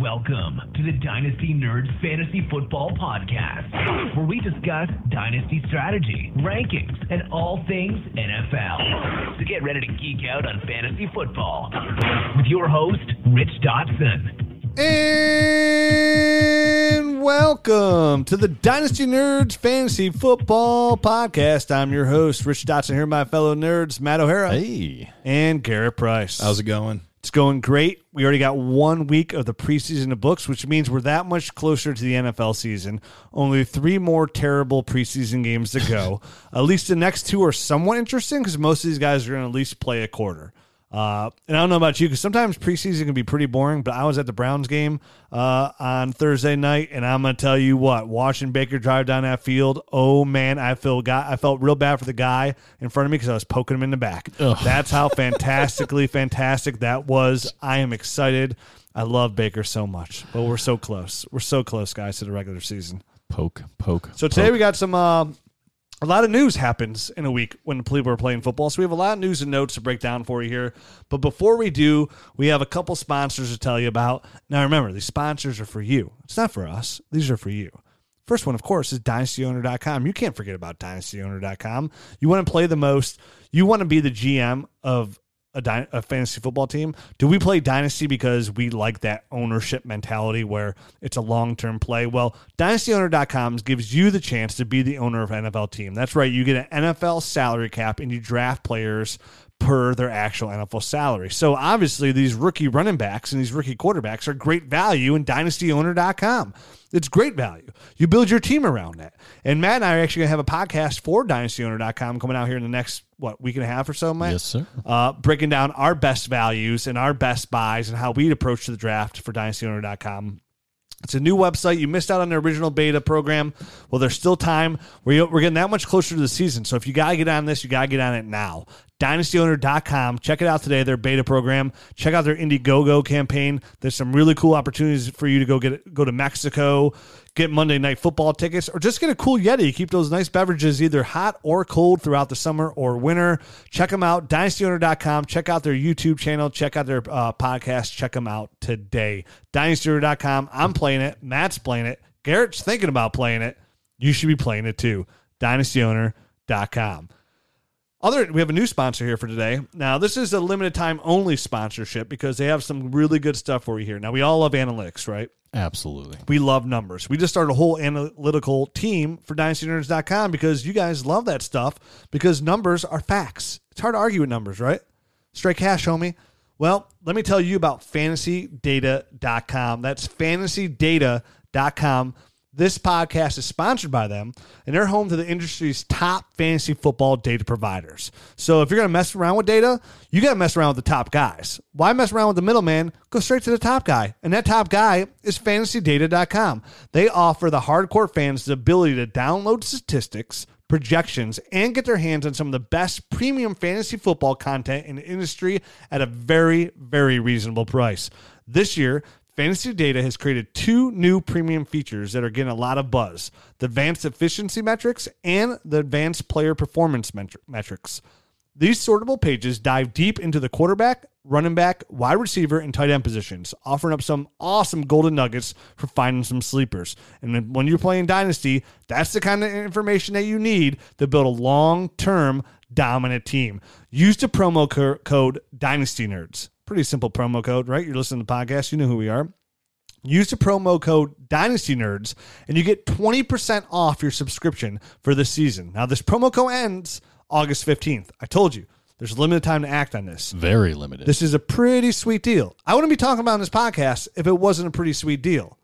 Welcome to the Dynasty Nerds Fantasy Football Podcast, where we discuss dynasty strategy, rankings, and all things NFL. So get ready to geek out on fantasy football with your host, Rich Dotson. And welcome to the Dynasty Nerds Fantasy Football Podcast. I'm your host, Rich Dotson, here with my fellow nerds, Matt O'Hara Hey, and Garrett Price. how's it going? It's going great. We already got one week of the preseason to books, which means we're that much closer to the NFL season. Only three more terrible preseason games to go. at least the next two are somewhat interesting because most of these guys are going to at least play a quarter. Uh, and I don't know about you because sometimes preseason can be pretty boring. But I was at the Browns game uh, on Thursday night, and I'm gonna tell you what, watching Baker drive down that field, oh man, I feel got I felt real bad for the guy in front of me because I was poking him in the back. That's how fantastically fantastic that was. I am excited. I love Baker so much, but we're so close. We're so close, guys, to the regular season. Poke, poke. So today we got some uh, a lot of news happens in a week when people are playing football. So we have a lot of news and notes to break down for you here. But before we do, we have a couple sponsors to tell you about. Now remember, these sponsors are for you. It's not for us. These are for you. First one, of course, is dynastyowner.com. You can't forget about dynastyowner.com. You want to play the most. You want to be the GM of a, dy- a fantasy football team? Do we play dynasty because we like that ownership mentality where it's a long term play? Well, dynastyowner.com gives you the chance to be the owner of an NFL team. That's right. You get an NFL salary cap and you draft players per their actual NFL salary. So obviously, these rookie running backs and these rookie quarterbacks are great value in dynastyowner.com. It's great value. You build your team around that. And Matt and I are actually going to have a podcast for dynastyowner.com coming out here in the next, what, week and a half or so, Matt? Yes, sir. Uh, breaking down our best values and our best buys and how we'd approach the draft for dynastyowner.com. It's a new website. You missed out on the original beta program. Well, there's still time. We're, we're getting that much closer to the season. So if you got to get on this, you got to get on it now. DynastyOwner.com. Check it out today, their beta program. Check out their Indiegogo campaign. There's some really cool opportunities for you to go get go to Mexico, get Monday Night Football tickets, or just get a cool Yeti. Keep those nice beverages either hot or cold throughout the summer or winter. Check them out. DynastyOwner.com. Check out their YouTube channel. Check out their uh, podcast. Check them out today. DynastyOwner.com. I'm playing it. Matt's playing it. Garrett's thinking about playing it. You should be playing it too. DynastyOwner.com. Other, we have a new sponsor here for today. Now, this is a limited time only sponsorship because they have some really good stuff for you here. Now, we all love analytics, right? Absolutely. We love numbers. We just started a whole analytical team for dynastynerds.com because you guys love that stuff because numbers are facts. It's hard to argue with numbers, right? Straight cash, homie. Well, let me tell you about fantasydata.com. That's fantasydata.com. This podcast is sponsored by them, and they're home to the industry's top fantasy football data providers. So if you're going to mess around with data, you got to mess around with the top guys. Why mess around with the middleman? Go straight to the top guy. And that top guy is fantasydata.com. They offer the hardcore fans the ability to download statistics, projections, and get their hands on some of the best premium fantasy football content in the industry at a very, very reasonable price. This year, Fantasy Data has created two new premium features that are getting a lot of buzz the advanced efficiency metrics and the advanced player performance metri- metrics. These sortable pages dive deep into the quarterback, running back, wide receiver, and tight end positions, offering up some awesome golden nuggets for finding some sleepers. And when you're playing Dynasty, that's the kind of information that you need to build a long term dominant team. Use the promo co- code Dynasty Nerds. Pretty simple promo code, right? You're listening to the podcast, you know who we are. Use the promo code Dynasty Nerds and you get 20% off your subscription for this season. Now, this promo code ends August 15th. I told you, there's limited time to act on this. Very limited. This is a pretty sweet deal. I wouldn't be talking about in this podcast if it wasn't a pretty sweet deal.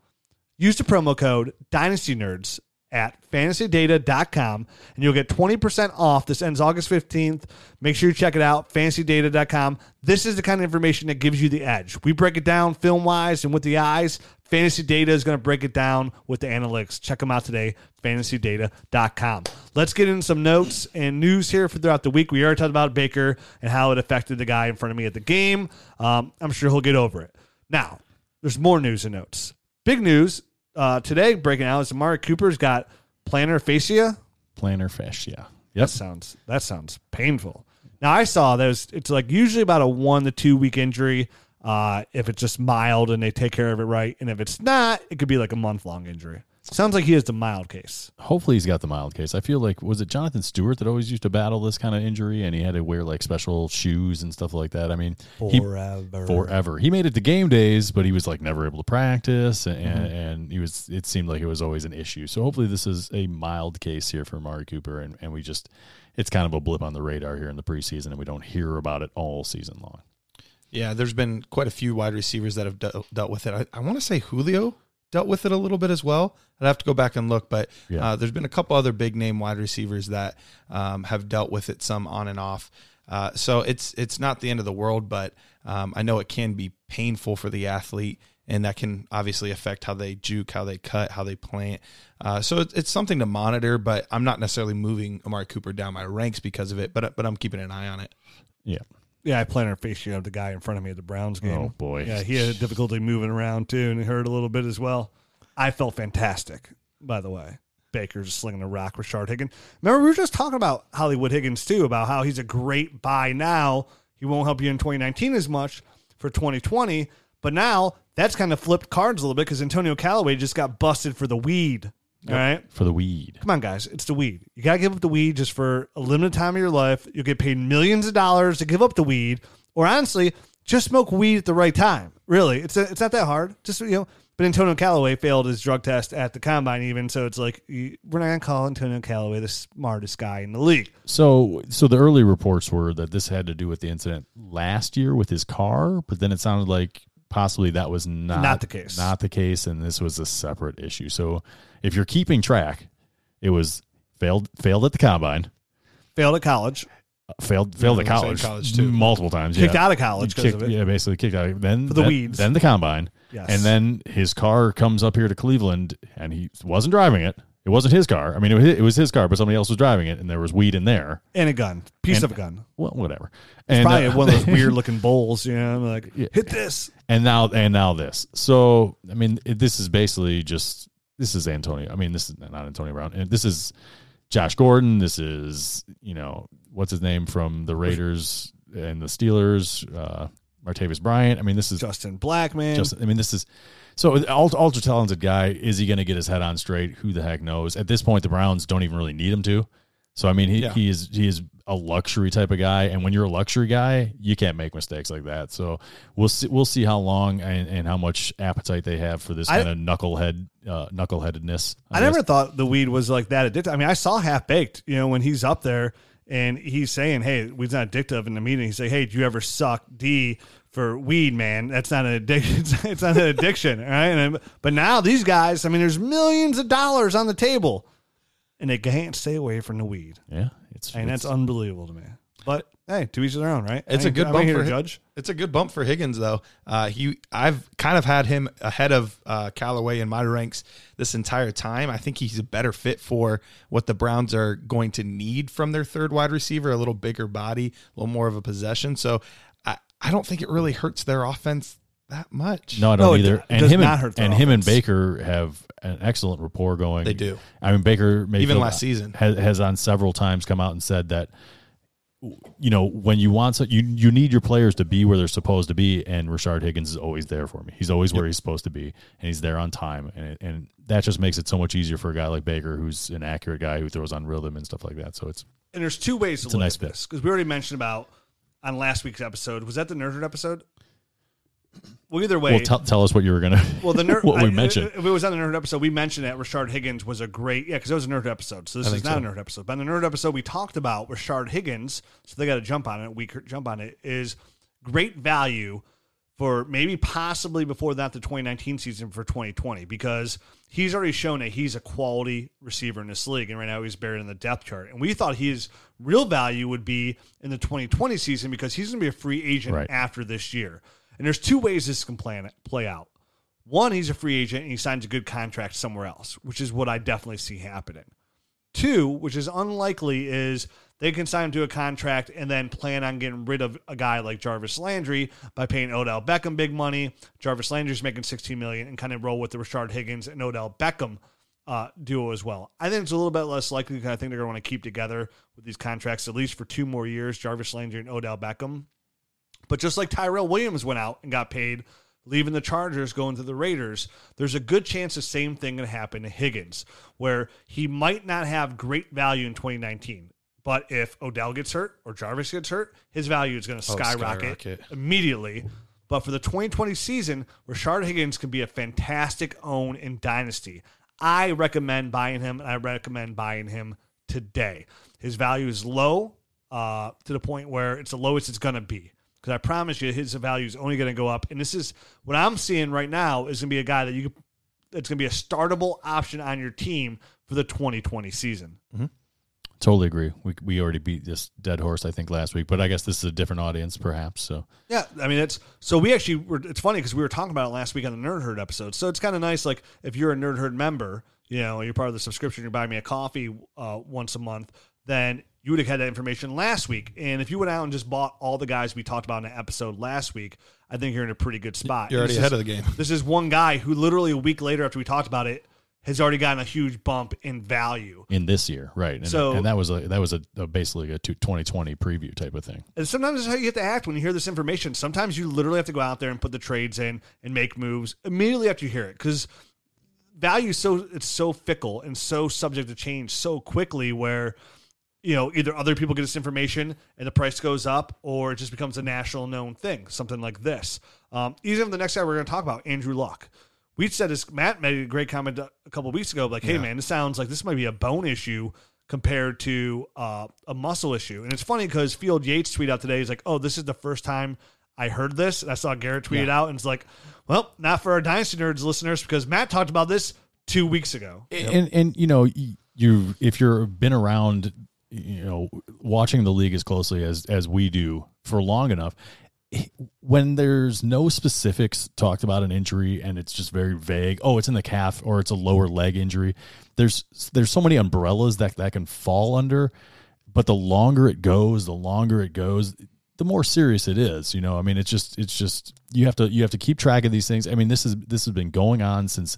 Use the promo code Dynasty Nerds at fantasydata.com and you'll get 20% off. This ends August 15th. Make sure you check it out, fantasydata.com. This is the kind of information that gives you the edge. We break it down film wise and with the eyes. Fantasy Data is going to break it down with the analytics. Check them out today, fantasydata.com. Let's get in some notes and news here for throughout the week. We already talked about Baker and how it affected the guy in front of me at the game. Um, I'm sure he'll get over it. Now, there's more news and notes. Big news uh, today breaking out is Amari Cooper's got plantar fascia. Plantar fascia. That sounds that sounds painful. Now I saw those. it's like usually about a one to two week injury. Uh, if it's just mild and they take care of it right, and if it's not, it could be like a month long injury. Sounds like he has the mild case. Hopefully he's got the mild case. I feel like was it Jonathan Stewart that always used to battle this kind of injury, and he had to wear like special shoes and stuff like that. I mean, he, Forever. forever. He made it to game days, but he was like never able to practice, and, mm-hmm. and he was. It seemed like it was always an issue. So hopefully this is a mild case here for Mari Cooper, and, and we just it's kind of a blip on the radar here in the preseason, and we don't hear about it all season long. Yeah, there's been quite a few wide receivers that have dealt, dealt with it. I, I want to say Julio dealt with it a little bit as well. I'd have to go back and look, but Yeah. uh, there's been a couple other big name wide receivers that um, have dealt with it some on and off. Uh, so it's it's not the end of the world, but um, I know it can be painful for the athlete, and that can obviously affect how they juke, how they cut, how they plant. Uh, so it's, it's something to monitor, but I'm not necessarily moving Amari Cooper down my ranks because of it, but but I'm keeping an eye on it. Yeah. Yeah, I a shield of the guy in front of me at the Browns game. Oh, boy. Yeah, he had difficulty moving around too, and he hurt a little bit as well. I felt fantastic, by the way. Baker just slinging the rock with Shard Higgins. Remember, we were just talking about Hollywood Higgins too, about how he's a great buy now. He won't help you in 2019 as much for 2020, but now that's kind of flipped cards a little bit because Antonio Callaway just got busted for the weed. All right. For the weed. Come on, guys. It's the weed. You got to give up the weed just for a limited time of your life. You'll get paid millions of dollars to give up the weed. Or honestly, just smoke weed at the right time. Really. It's it's not that hard. Just, you know. But Antonio Callaway failed his drug test at the combine, even. So it's like, we're not going to call Antonio Callaway the smartest guy in the league. So, so the early reports were that this had to do with the incident last year with his car, but then it sounded like possibly that was not Not the case. Not the case, and this was a separate issue. So, if you're keeping track, it was failed failed at the combine, Failed at college. uh, failed failed at college, college, too. multiple times, Kicked yeah. out of college because Kicked- of it. Yeah, basically kicked out. Then For the then, weeds. Then the combine, Yes. and then his car comes up here to Cleveland, and he wasn't driving it. It wasn't his car. I mean, it was his, it was his car, but somebody else was driving it, and there was weed in there. And a gun. Piece And- of a gun. Well, whatever. It's And probably uh, one of those weird looking bowls, you know, like, Yeah. hit this. and now and now this. So I mean, it, this is basically just this is Antonio. I mean, this is not Antonio Brown. And This is Josh Gordon. This is you know what's his name from the Raiders and the Steelers, uh, Martavis Bryant. I mean, this is Justin Blackmon. just. I mean, this is. So ultra, ultra talented guy. Is he going to get his head on straight? Who the heck knows? At this point, the Browns don't even really need him to. So I mean, he, Yeah. he is he is a luxury type of guy, and when you're a luxury guy, you can't make mistakes like that. So we'll see we'll see how long and, and how much appetite they have for this I- kind of knucklehead uh, knuckleheadedness. I never thought the weed was like that addictive. I mean, I saw half baked, you know, when he's up there and he's saying, "Hey, weed's not addictive." In the meeting, he's like, "Hey, do you ever suck D for weed, man? That's not an addiction. It's, it's not an addiction, all right?" And, but now these guys, I mean, there's millions of dollars on the table, and they can't stay away from the weed. Yeah, it's, I mean, that's unbelievable to me. But hey, to each their own, right? It's I a ain't- good I'm bump here for to judge. It's a good bump for Higgins, though. Uh, he, I've kind of had him ahead of uh, Callaway in my ranks this entire time. I think he's a better fit for what the Browns are going to need from their third wide receiver, a little bigger body, a little more of a possession. So I, I don't think it really hurts their offense that much. No, I don't No, either. d- and does him not and, hurt their and him and. Baker have an excellent rapport going. They do. I mean, Baker Mayfield Even last season. has, has on several times come out and said that you know when you want so you you need your players to be where they're supposed to be, and Rashard Higgins is always there for me. He's always where he's supposed to be, and he's there on time, and it, and that just makes it so much easier for a guy like Baker, who's an accurate guy who throws on rhythm and stuff like that. So it's And there's two ways to It's a look nice at this because we already mentioned about on last week's episode. Was that the Nerd Herd episode? Well, either way, well, tell tell us what you were gonna. Well, the nerd, what we I- mentioned. If it was on the nerd episode, we mentioned that Rashard Higgins was a great, yeah, because it was a nerd episode. So this is not so. a nerd episode. But in the nerd episode, we talked about Rashard Higgins. So they got to jump on it. We could jump on it. Is great value for maybe possibly before that the 2019 season for 2020 because he's already shown that he's a quality receiver in this league and right now he's buried in the depth chart and we thought his real value would be in the 2020 season because he's going to be a free agent Right. after this year and there's two ways this can play, play out one he's a free agent and he signs a good contract somewhere else which is what i definitely see happening Two, which is unlikely, is they can sign him to a contract and then plan on getting rid of a guy like Jarvis Landry by paying Odell Beckham big money. Jarvis Landry's making 16 million and kind of roll with the Richard Higgins and Odell Beckham uh, duo as well. I think it's a little bit less likely because I think they're going to want to keep together with these contracts at least for two more years, Jarvis Landry and Odell Beckham. But just like Tyrell Williams went out and got paid, leaving the Chargers, going to the Raiders, there's a good chance the same thing can happen to Higgins, where he might not have great value in 2019. But if Odell gets hurt or Jarvis gets hurt, his value is going to skyrocket, skyrocket. immediately. But for the 2020 season, Rashard Higgins can be a fantastic own in Dynasty. I recommend buying him, and I recommend buying him today. His value is low uh, to the point where it's the lowest it's going to be. Because I promise you, his value is only going to go up. And this is what I'm seeing right now is going to be a guy that you that's going to be a startable option on your team for the 2020 season. Totally agree. We we already beat this dead horse, I think, last week, but I guess this is a different audience, perhaps. So Yeah, I mean it's so we actually were. It's funny because we were talking about it last week on the Nerd Herd episode. So it's kind of nice, like if you're a Nerd Herd member, you know, you're part of the subscription, you're buying me a coffee uh, once a month, then you would have had that information last week. And if you went out and just bought all the guys we talked about in the episode last week, I think you're in a pretty good spot. You're already This ahead is- of the game. This is one guy who literally a week later after we talked about it has already gotten a huge bump in value. in this year, right? And, So- and that was a that was a, a basically a 2020 preview type of thing. And sometimes that's how you have to act when you hear this information. Sometimes you literally have to go out there and put the trades in and make moves immediately after you hear it because value is so it's so fickle and so subject to change so quickly. Where you know either other people get this information and the price goes up, or it just becomes a national known thing, something like this. Um, even the next guy we're going to talk about, Andrew Luck. We said this. Matt made a great comment a couple weeks ago, like, "Hey, man, this sounds like this might be a bone issue compared to uh, a muscle issue." And it's funny because Field Yates tweeted out today, he's like, "Oh, this is the first time I heard this." And I saw Garrett tweet it out, and it's like, "Well, not for our Dynasty Nerds listeners because Matt talked about this two weeks ago." And and you know you if you're been around, you know, watching the league as closely as as we do for long enough, when there's no specifics talked about an injury and it's just very vague, oh, it's in the calf or it's a lower leg injury. There's there's so many umbrellas that that can fall under, but the longer it goes, the longer it goes, the more serious it is. You know, I mean, it's just it's just you have to you have to keep track of these things. I mean, this is this has been going on since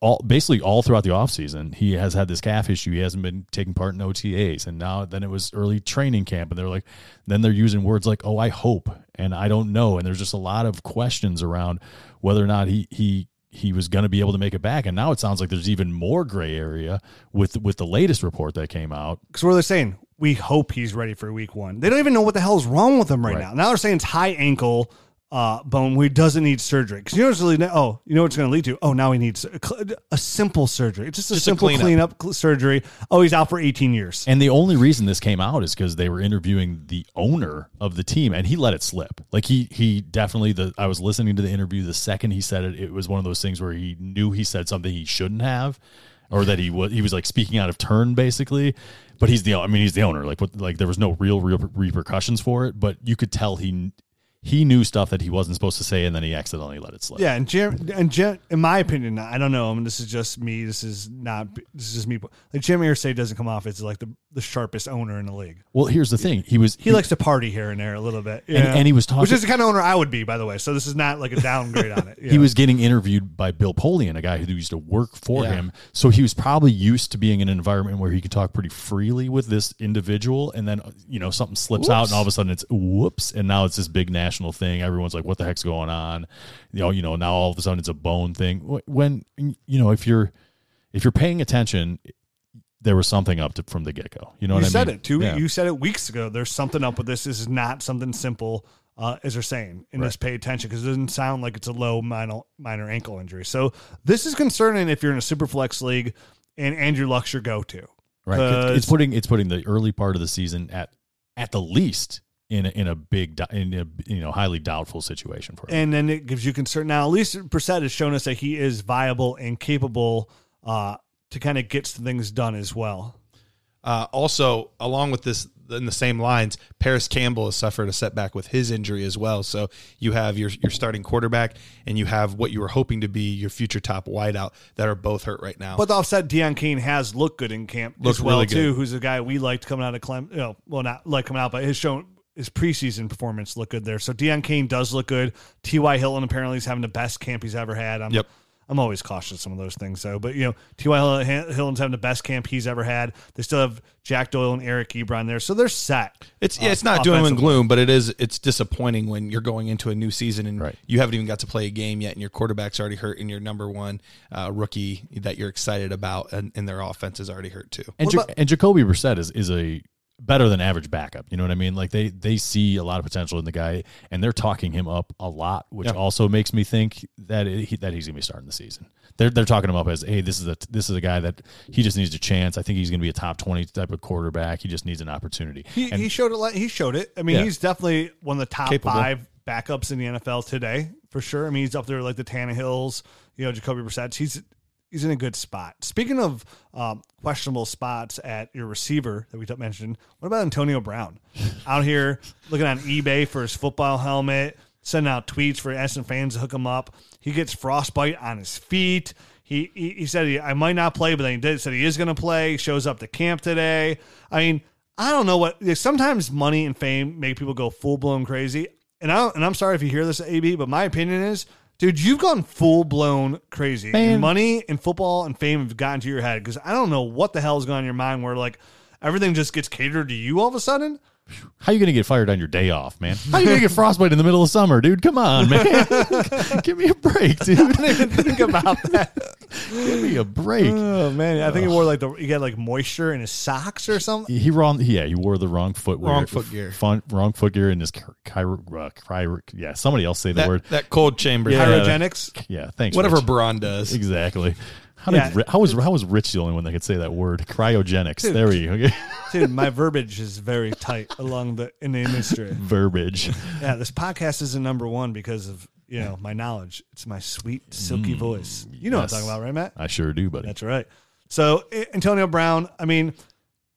all basically all throughout the offseason. He has had this calf issue. He hasn't been taking part in OTAs. And now then it was early training camp. And they're like, then they're using words like, oh, I hope. And I don't know. And there's just a lot of questions around whether or not he, he, he was going to be able to make it back. And now it sounds like there's even more gray area with, with the latest report that came out. Because what are they saying? We hope he's ready for week one. They don't even know what the hell's wrong with him right, Right. now. Now they're saying it's high ankle uh, bone where he doesn't need surgery. Because you know what's really, oh, you know what's going to lead to? Oh, now he needs a, a simple surgery. It's just a Just a simple cleanup. cleanup cl- surgery. Oh, he's out for 18 years. And the only reason this came out is because they were interviewing the owner of the team, and he let it slip. Like he he definitely the I was listening to the interview the second he said it. It was one of those things where he knew he said something he shouldn't have, or that he was he was like speaking out of turn basically. But he's the I mean he's the owner. Like what like there was no real real repercussions for it, but you could tell he he knew stuff that he wasn't supposed to say, and then he accidentally let it slip. Yeah, and Jim, and Jim, in my opinion, I don't know. I mean, this is just me. This is not. This is just me. Like Jim Irsay doesn't come off as like the, the sharpest owner in the league. Well, here's the thing. He was He likes to party here and there a little bit, And- and he was talking- which is the kind of owner I would be, by the way. So this is not like a downgrade on it. you he know? was getting interviewed by Bill Polian, a guy who used to work for Yeah. him. So he was probably used to being in an environment where he could talk pretty freely with this individual, and then you know something slips out, and all of a sudden it's whoops, and now it's this big national thing. Everyone's like, "What the heck's going on?" You know, you know. Now all of a sudden it's a bone thing. When you know if you're if you're paying attention, there was something up to, from the get go. You know you what I mean? You said mean? it two. Yeah. You said it weeks ago. There's something up with this. This is not something simple, uh, as they're saying, and just pay attention because it doesn't sound like it's a low minor minor ankle injury. So this is concerning if you're in a super flex league and Andrew Luck's your go to. Right. It's putting it's putting the early part of the season at at the least in a, in a big in a you know highly doubtful situation for him. and then it gives you concern. Now, at least Brissett has shown us that he is viable and capable uh, to kind of get some things done as well. Uh, also, along with this, in the same lines, Parris Campbell has suffered a setback with his injury as well. So you have your your starting quarterback, and you have what you were hoping to be your future top wideout that are both hurt right now. But the offset, Deon Cain has looked good in camp as well really too. Who's a guy we liked coming out of Clem? You know, well, not like coming out, but has shown his preseason performance looked good there. So Deon Cain does look good. T.Y. Hilton apparently is having the best camp he's ever had. I'm, Yep. I'm always cautious of some of those things, though. But you know, T.Y. Hilton's having the best camp he's ever had. They still have Jack Doyle and Eric Ebron there, so they're set. It's yeah, uh, it's not doom and offensively. gloom, but it is it's disappointing when you're going into a new season and Right. you haven't even got to play a game yet, and your quarterback's already hurt, and your number one uh, rookie that you're excited about, and, and their offense is already hurt too. And, Ja- about- and Jacoby Brissett is, is a better than average backup. You know what I mean? Like they they see a lot of potential in the guy, and they're talking him up a lot, which Yeah. also makes me think that it, he, that he's gonna be starting the season. They're they're talking him up as hey, this is a this is a guy that he just needs a chance. I think he's gonna be a top twenty type of quarterback. He just needs an opportunity. He, and he showed it. He showed it. I mean, Yeah. he's definitely one of the top Capable. five backups in the NFL today for sure. I mean, he's up there like the Tannehills, you know, Jacoby Brissett. He's he's in a good spot. Speaking of um, questionable spots at your receiver that we mentioned, what about Antonio Brown out here looking on eBay for his football helmet, sending out tweets for Essen fans to hook him up. He gets frostbite on his feet. He, he, he said he, I might not play, but then he did said he is going to play. Shows up to camp today. I mean, I don't know what. Sometimes money and fame make people go full blown crazy. And I and I'm sorry if you hear this, AB, but my opinion is, dude, you've gone full blown crazy. Man. Money and football and fame have gotten to your head because I don't know what the hell is going on in your mind where like everything just gets catered to you all of a sudden. How you gonna get fired on your day off, man? How you gonna get frostbite in the middle of summer, dude? Come on, man. Give me a break, dude. I didn't even think about that. Give me a break. Oh man, I think he wore like the he got like moisture in his socks or something. He wrong. Yeah, he wore the wrong footwear. Wrong foot gear. Fun, wrong foot gear in his ky- ky- uh, ky- Yeah, somebody else say the That, word. that cold chamber, Yeah. Cryogenics. Yeah, thanks. whatever Rich. Braun does. Exactly. How Yeah. did how was how was Rich the only one that could say that word? Cryogenics. Dude. There we go. Okay. Dude, my verbiage is very tight along the in the industry. Verbiage. Yeah, this podcast isn't number one because of you know my knowledge. It's my sweet silky voice. You know Mm, yes. what I'm talking about, right, Matt? I sure do, buddy. That's right. So Antonio Brown, I mean,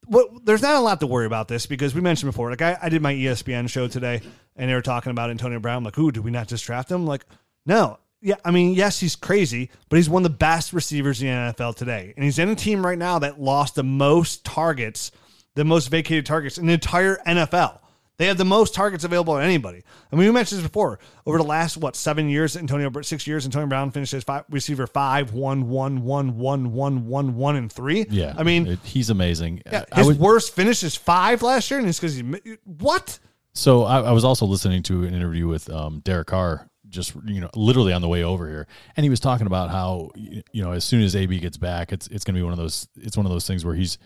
what there's not a lot to worry about this because we mentioned before. Like I, I did my ESPN show today, and they were talking about Antonio Brown. like, ooh, did we not just draft him? Like, no. Yeah, I mean, yes, he's crazy, but he's one of the best receivers in the NFL today, and he's in a team right now that lost the most targets, the most vacated targets in the entire NFL. They have the most targets available to anybody. I mean, we mentioned this before. Over the last what seven years, Antonio six years, Antonio Brown finished as five, receiver five, one, one, one, one, one, one, one, and three. yeah. I mean, it- he's amazing. yeah, his would- worst finish is five last year, and it's because he what? So I, I was also listening to an interview with um, Derek Carr, just you know, literally on the way over here, and he was talking about how you know as soon as AB gets back, it's it's going to be one of those it's one of those things where he's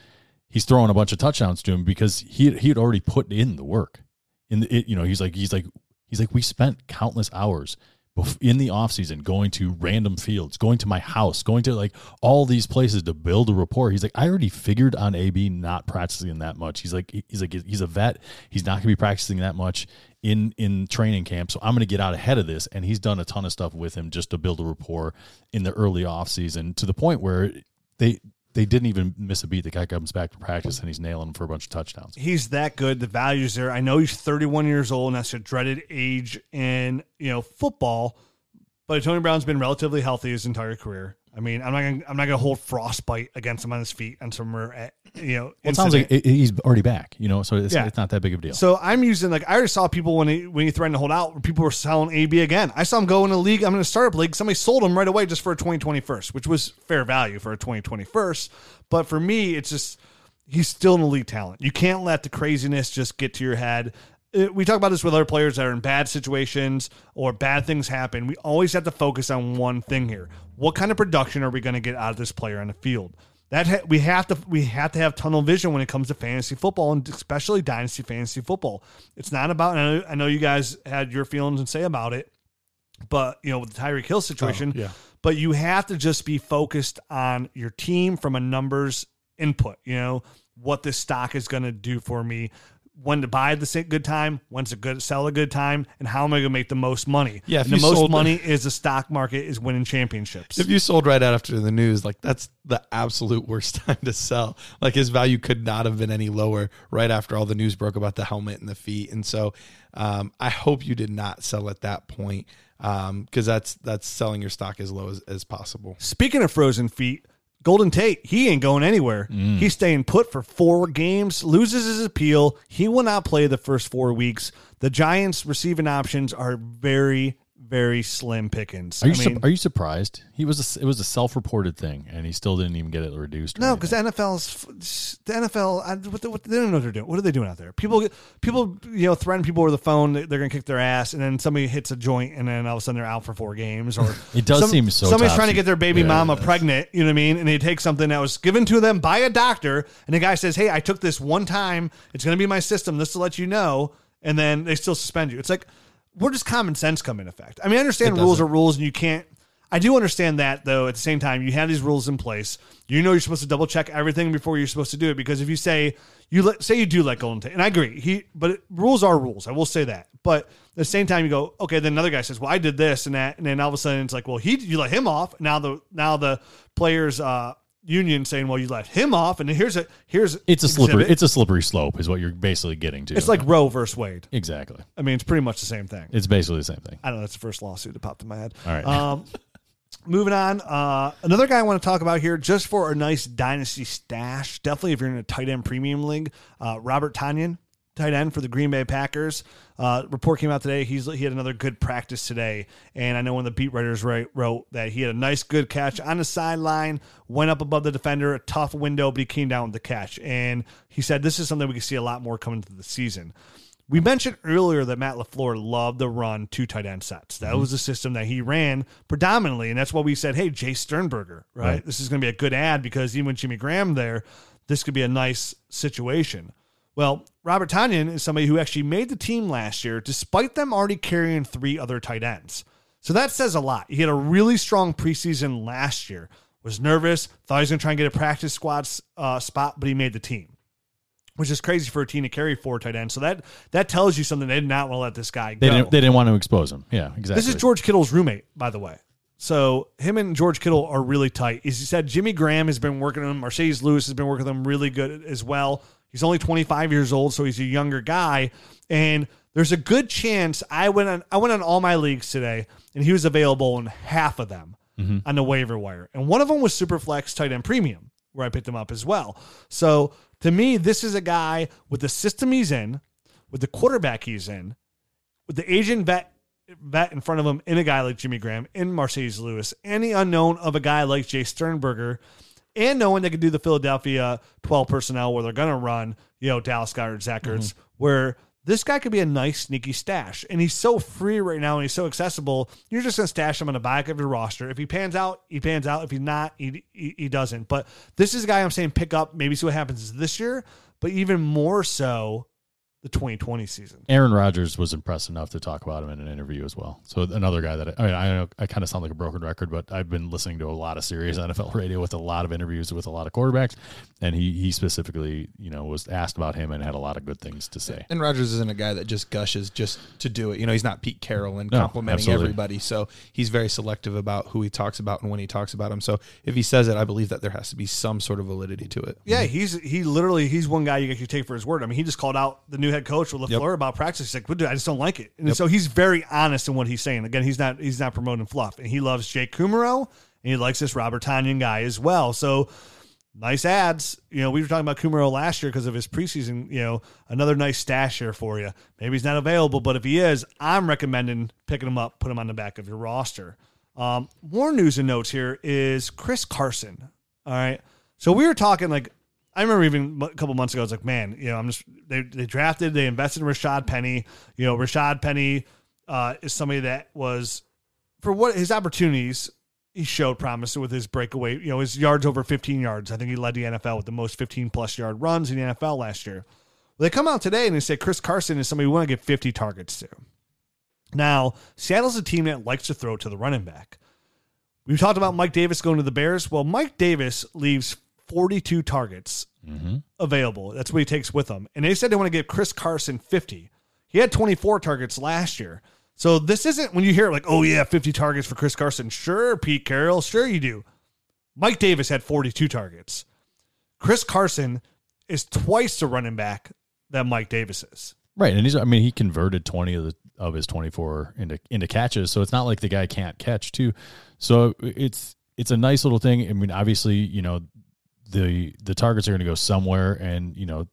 he's throwing a bunch of touchdowns to him because he he had already put in the work. In the, it, you know, he's like he's like he's like we spent countless hours in the off season going to random fields, going to my house, going to like all these places to build a rapport. He's like, I already figured on AB not practicing that much. He's like, he's like, he's a vet. He's not going to be practicing that much in in training camp. So I'm going to get out ahead of this. And he's done a ton of stuff with him just to build a rapport in the early off season to the point where they they didn't even miss a beat. The guy comes back to practice and he's nailing for a bunch of touchdowns. He's that good. The value's there. I know he's 31 years old, and that's a dreaded age in you know football. But Tony Brown's been relatively healthy his entire career. I mean, I'm not gonna, I'm not gonna hold frostbite against him on his feet and some rare, eh, you know. Well, it sounds like it, he's already back, you know, so it's, Yeah. it's not that big of a deal. So I'm using like I already saw people when he when he threatened to hold out, people were selling AB again. I saw him go in a league. I'm in a startup league. Somebody sold him right away just for a 2021st, which was fair value for a 2021st. But for me, it's just he's still an elite talent. You can't let the craziness just get to your head. Uh, We talk about this with other players that are in bad situations or bad things happen. We always have to focus on one thing here: what kind of production are we going to get out of this player on the field? That ha- we have to we have to have tunnel vision when it comes to fantasy football and especially dynasty fantasy football. It's not about. and I know, I know you guys had your feelings and say about it, but you know with the Tyreek Hill situation. yeah. But you have to just be focused on your team from a numbers input. You know what this stock is going to do for me. When to buy the good time, when's a good sell a good time, and how am I going to make the most money? Yeah, the most sold- money is the stock market is winning championships. If you sold right out after the news, like that's the absolute worst time to sell. Like his value could not have been any lower right after all the news broke about the helmet and the feet. And so um, I hope you did not sell at that point because that's that's selling your stock as low as, as possible. Speaking of frozen feet, Golden Tate, he ain't going anywhere. Mm. He's staying put for four games, loses his appeal. He will not play the first four weeks. The Giants' receiving options are very very slim pickings. Are you I mean, are you surprised? He was a, it was a self reported thing, and he still didn't even get it reduced. no, because. NFL's the NFL. What, the, what they don't know what they're doing. What are they doing out there? People, get- people, you know, threaten people over the phone. They're going to kick their ass, and then somebody hits a joint, and then all of a sudden they're out for four games. Or It does seem so Somebody's trying to get their baby Yeah, mama pregnant. You know what I mean? And they take something that was given to them by a doctor, and the guy says, "Hey, I took this one time. It's going to be my system. Just to let you know." And then they still suspend you. It's like where does common sense come in effect? I mean, I understand rules are rules, and you can't. I do understand that though. At the same time, you have these rules in place. You know you're supposed to double check everything before you're supposed to do it because if you say you let say you do let Golden Tate, and I agree, he but it, rules are rules. I will say that. But at the same time, you go okay. Then another guy says, "Well, I did this and that," and then all of a sudden it's like, "Well, he you let him off." Now the now the players uh, union saying, "Well, you let him off," and here's a here's it's a slippery exhibit. it's a slippery slope, is what you're basically getting to. it's like Roe versus Wade. exactly. I mean, it's pretty much the same thing. It's basically the same thing. I don't know. That's the first lawsuit that popped in my head. All right. Um, moving on. Uh, another guy I want to talk about here, just for a nice dynasty stash. Definitely, if you're in a tight end premium league, uh, Robert Tonyan, tight end for the Green Bay Packers. Uh, report came out today. He's he had another good practice today, and I know one of the beat writers wrote, wrote that he had a nice good catch on the sideline, went up above the defender, a tough window, but he came down with the catch. And he said this is something we can see a lot more coming into the season. We mentioned earlier that Matt LaFleur loved to run two tight end sets. That was the system that he ran predominantly. And that's why we said, hey, Jace Sternberger, right? Right. This is going to be a good ad because even with Jimmy Graham there, this could be a nice situation. Well, Robert Tonyan is somebody who actually made the team last year, despite them already carrying three other tight ends. So that says a lot. He had a really strong preseason last year, was nervous, thought he was going to try and get a practice squad uh, spot, but he made the team which is crazy for a team to carry four tight ends. So that that tells you something. They did not want to let this guy They go. didn't they didn't want to expose him. Yeah, exactly. this is George Kittle's roommate, by the way. So him and George Kittle are really tight. As he said, Jimmy Graham has been working on him. Marcedes Lewis has been working on him really good as well. He's only 25 years old, so he's a younger guy. And there's a good chance I went on I went on all my leagues today, and he was available in half of them mm-hmm. on the waiver wire. And one of them was Superflex tight end premium, where I picked him up as well. So to me, this is a guy with the system he's in, with the quarterback he's in, with the Asian vet vet in front of him, in a guy like Jimmy Graham, in Marcedes Lewis, any unknown of a guy like Jace Sternberger, and knowing they can do the Philadelphia 12 personnel where they're going to run, you know, Dallas Goedert, Zach Ertz, mm-hmm. where this guy could be a nice sneaky stash. And he's so free right now and he's so accessible. You're just going to stash him on the back of your roster. If he pans out, he pans out. If he's not, he, he, he doesn't. But this is a guy I'm saying pick up, maybe see what happens this year, but even more so the 2020 season. Aaron Rodgers was impressed enough to talk about him in an interview as well. So another guy that I, I mean, I know I kind of sound like a broken record, but I've been listening to a lot of serious NFL radio with a lot of interviews with a lot of quarterbacks, and he he specifically, you know, was asked about him and had a lot of good things to say. And Rodgers isn't a guy that just gushes just to do it. You know, he's not Pete Carroll and No, complimenting absolutely. everybody. So he's very selective about who he talks about and when he talks about him. So if he says it, I believe that there has to be some sort of validity to it. Yeah, he's he literally he's one guy you can take for his word. I mean, he just called out the new head coach with Lafleur about practice. He's like, "Well, dude, I just don't like it." And so he's very honest in what he's saying. Again, he's not he's not promoting fluff, and he loves Jake Kumerow and he likes this Robert Tonyan guy as well. So nice ads. You know, we were talking about Kumerow last year because of his preseason. You know, another nice stash here for you. Maybe he's not available, but if he is, I'm recommending picking him up, put him on the back of your roster. Um, more news and notes here is Chris Carson. All right. So we were talking like I remember even a couple months ago. I was like, man, you know, I'm just they they drafted, they invested in Rashaad Penny. You know, Rashaad Penny uh, is somebody that was for what his opportunities. He showed promise with his breakaway. You know, his yards over 15 yards. I think he led the NFL with the most 15 plus yard runs in the NFL last year. They come out today and they say Chris Carson is somebody we want to get 50 targets to. Now, Seattle's a team that likes to throw to the running back. We've talked about Mike Davis going to the Bears. Well, Mike Davis leaves 42 targets mm-hmm. available. That's what he takes with him. And they said they want to give Chris Carson 50. He had 24 targets last year. So this isn't when you hear like, oh yeah, 50 targets for Chris Carson. Sure, Pete Carroll. Sure, you do. Mike Davis had 42 targets. Chris Carson is twice the running back that Mike Davis is. Right, and he's I mean he converted twenty of the of his twenty four into into catches, so it's not like the guy can't catch too. So it's it's a nice little thing. I mean, obviously, you know, the the targets are going to go somewhere, and you know,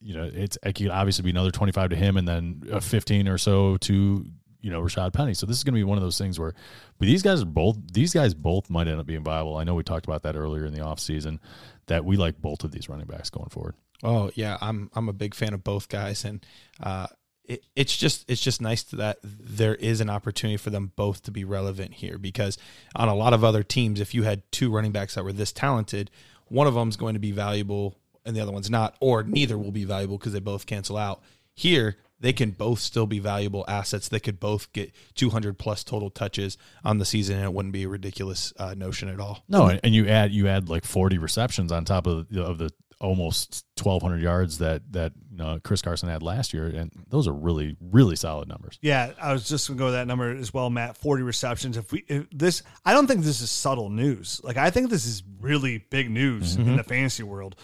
you know, it's it could obviously be another twenty five to him, and then a fifteen or so to you know Rashaad Penny. So this is going to be one of those things where, but these guys are both these guys both might end up being viable. I know we talked about that earlier in the offseason that we like both of these running backs going forward. Oh yeah, I'm I'm a big fan of both guys, and uh, it, it's just it's just nice that there is an opportunity for them both to be relevant here. Because on a lot of other teams, if you had two running backs that were this talented, one of them is going to be valuable and the other one's not, or neither will be valuable because they both cancel out. Here, they can both still be valuable assets. They could both get 200 plus total touches on the season, and it wouldn't be a ridiculous uh, notion at all. No, and, and you add you add like 40 receptions on top of of the almost 1,200 yards that that uh, Chris Carson had last year, and those are really really solid numbers. Yeah, I was just gonna go with that number as well, Matt. Forty receptions. If we if this, I don't think this is subtle news. Like I think this is really big news in the fantasy world.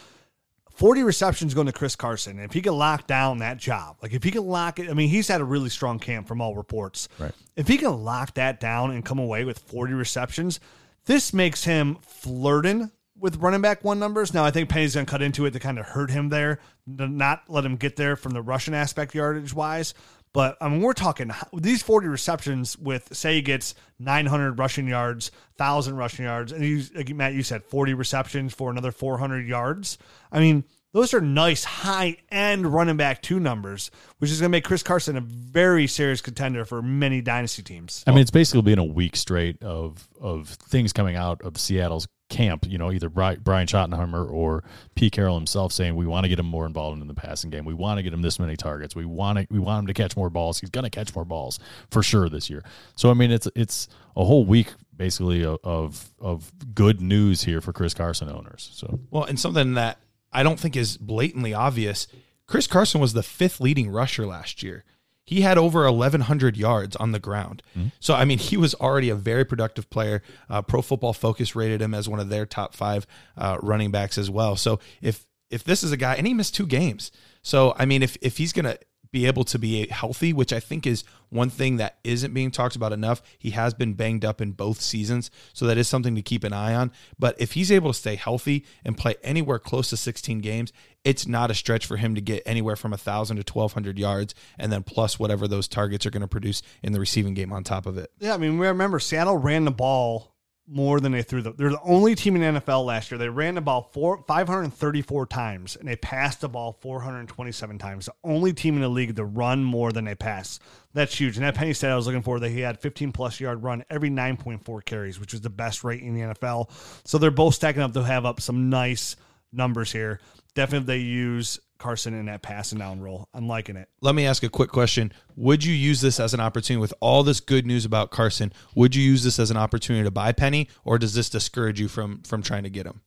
40 receptions going to Chris Carson. If he can lock down that job, like if he can lock it, I mean, he's had a really strong camp from all reports. Right. If he can lock that down and come away with 40 receptions, this makes him flirting with running back one numbers. Now, I think Penny's going to cut into it to kind of hurt him there, not let him get there from the rushing aspect yardage wise. But I mean, we're talking these 40 receptions with, say, he gets 900 rushing yards, 1,000 rushing yards, and like Matt, you said 40 receptions for another 400 yards. I mean, those are nice high end running back two numbers, which is going to make Chris Carson a very serious contender for many dynasty teams. I mean, it's basically been a week straight of of things coming out of Seattle's camp. You know, either Brian Schottenheimer or Pete Carroll himself saying we want to get him more involved in the passing game. We want to get him this many targets. We want to we want him to catch more balls. He's going to catch more balls for sure this year. So I mean, it's it's a whole week basically of, of good news here for Chris Carson owners. So Well, and something that I don't think is blatantly obvious. Chris Carson was the fifth leading rusher last year. He had over 1,100 yards on the ground. So, I mean, he was already a very productive player. Uh, Pro Football Focus rated him as one of their top five uh, running backs as well. So, if if this is a guy, and he missed two games. So, I mean, if if he's gonna be able to be healthy, which I think is one thing that isn't being talked about enough. He has been banged up in both seasons, so that is something to keep an eye on. But if he's able to stay healthy and play anywhere close to 16 games, it's not a stretch for him to get anywhere from 1,000 to 1,200 yards, and then plus whatever those targets are going to produce in the receiving game on top of it. Yeah, I mean, we remember Seattle ran the ball more than they threw the. They're the only team in the NFL last year. They ran the ball four, 534 times and they passed the ball 427 times. The only team in the league to run more than they pass. That's huge. And that Penny stat I was looking for that he had 15 plus yard run every 9.4 carries, which was the best rate in the NFL. So they're both stacking up to have up some nice numbers here. Definitely they use Carson in that passing down role. I'm liking it. Let me ask a quick question. Would you use this as an opportunity with all this good news about Carson? Would you use this as an opportunity to buy Penny, or does this discourage you from from trying to get him?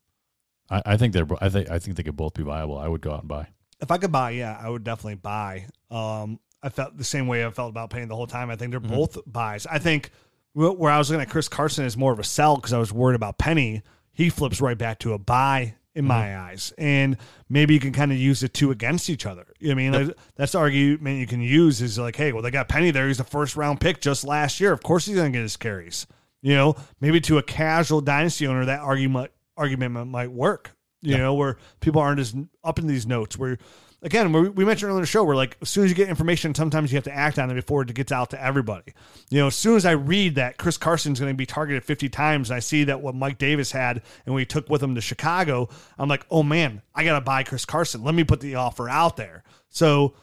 I, I think they're I think I think they could both be viable. I would go out and buy. if I could buy, yeah, I would definitely buy. Um, I felt the same way I felt about Penny the whole time. I think they're both buys. I think where I was looking at Chris Carson is more of a sell because I was worried about Penny. He flips right back to a buy in my mm-hmm. eyes, and maybe you can kind of use the two against each other. You know I mean, Like, that's the argument you can use is like, hey, well, they got Penny there. He's a first round pick just last year. Of course, he's going to get his carries. You know, maybe to a casual dynasty owner, that argument argument might work. You know, where people aren't as up in these notes. Where again, we we mentioned earlier in the show, where like as soon as you get information, sometimes you have to act on it before it gets out to everybody. You know, as soon as I read that Chris Carson's going to be targeted 50 times, and I see that what Mike Davis had and we took with him to Chicago, I'm like, oh man, I got to buy Chris Carson. Let me put the offer out there. So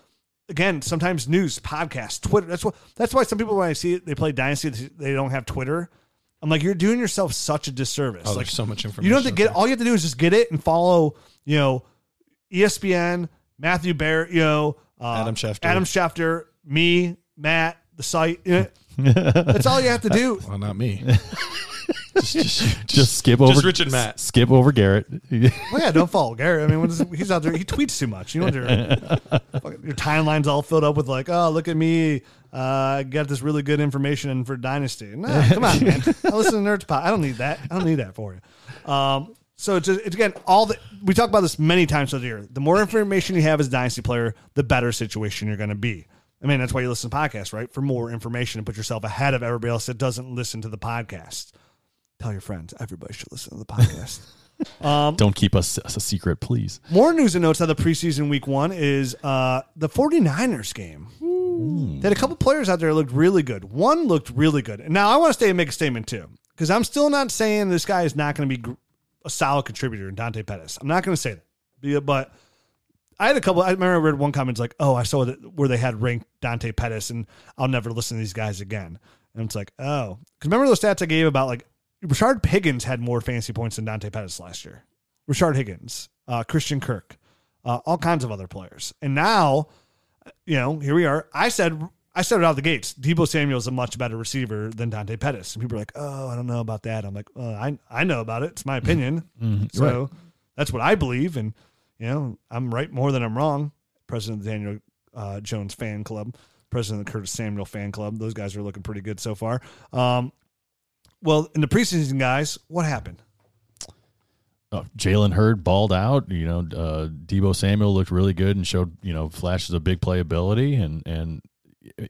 again, sometimes news, podcasts, Twitter. That's what. That's why some people when I see it, they play Dynasty, they don't have Twitter. I'm like, you're doing yourself such a disservice. Oh, like so much information. you don't have to get all you have to do is just get it and follow, you know, ESPN, Matthew Berry, you know, uh, Adam Schefter. Adam Schefter, me, Matt, the site. You know, that's all you have to do. Well, not me. just, just, Just skip over Rich and Matt. Skip over Garrett. Well, yeah, don't follow Garrett. I mean, what is, he's out there. He tweets too much. You know, your, your timeline's all filled up with like, oh, look at me. Uh, I got this really good information for Dynasty. Nah, come on, man. I listen to Nerds Pod. I don't need that. I don't need that for you. Um, so it's, just, it's again all the we talk about this many times throughout the year. The more information you have as a dynasty player, the better situation you're going to be. I mean, that's why you listen to podcasts, right? For more information and put yourself ahead of everybody else that doesn't listen to the podcast. Tell your friends. Everybody should listen to the podcast. Don't keep us a secret, please. More news and notes of the preseason week one is uh, the 49ers game. They had a couple players out there that looked really good. One looked really good. And now I want to stay and make a statement too, because I'm still not saying this guy is not going to be a solid contributor in Dante Pettis. I'm not going to say that, but I had a couple. I remember I read one comment like, "Oh, I saw that where they had ranked Dante Pettis, and I'll never listen to these guys again." And it's like, oh, because remember those stats I gave about like Richard Higgins had more fantasy points than Dante Pettis last year. Richard Higgins, uh, Christian Kirk, uh, all kinds of other players, and now you know, here we are. I said I said it out the gates. Deebo Samuel is a much better receiver than Dante Pettis. And people are like, "Oh, I don't know about that." I'm like, well, I I know about it. It's my opinion. so that's what I believe, and you know, I'm right more than I'm wrong. President of the Daniel uh, Jones fan club, president of the Curtis Samuel fan club. Those guys are looking pretty good so far. Um, well, in the preseason, guys, what happened? Oh, Jalen Hurd balled out. You know, uh, Deebo Samuel looked really good and showed you know flashes of big playability, and and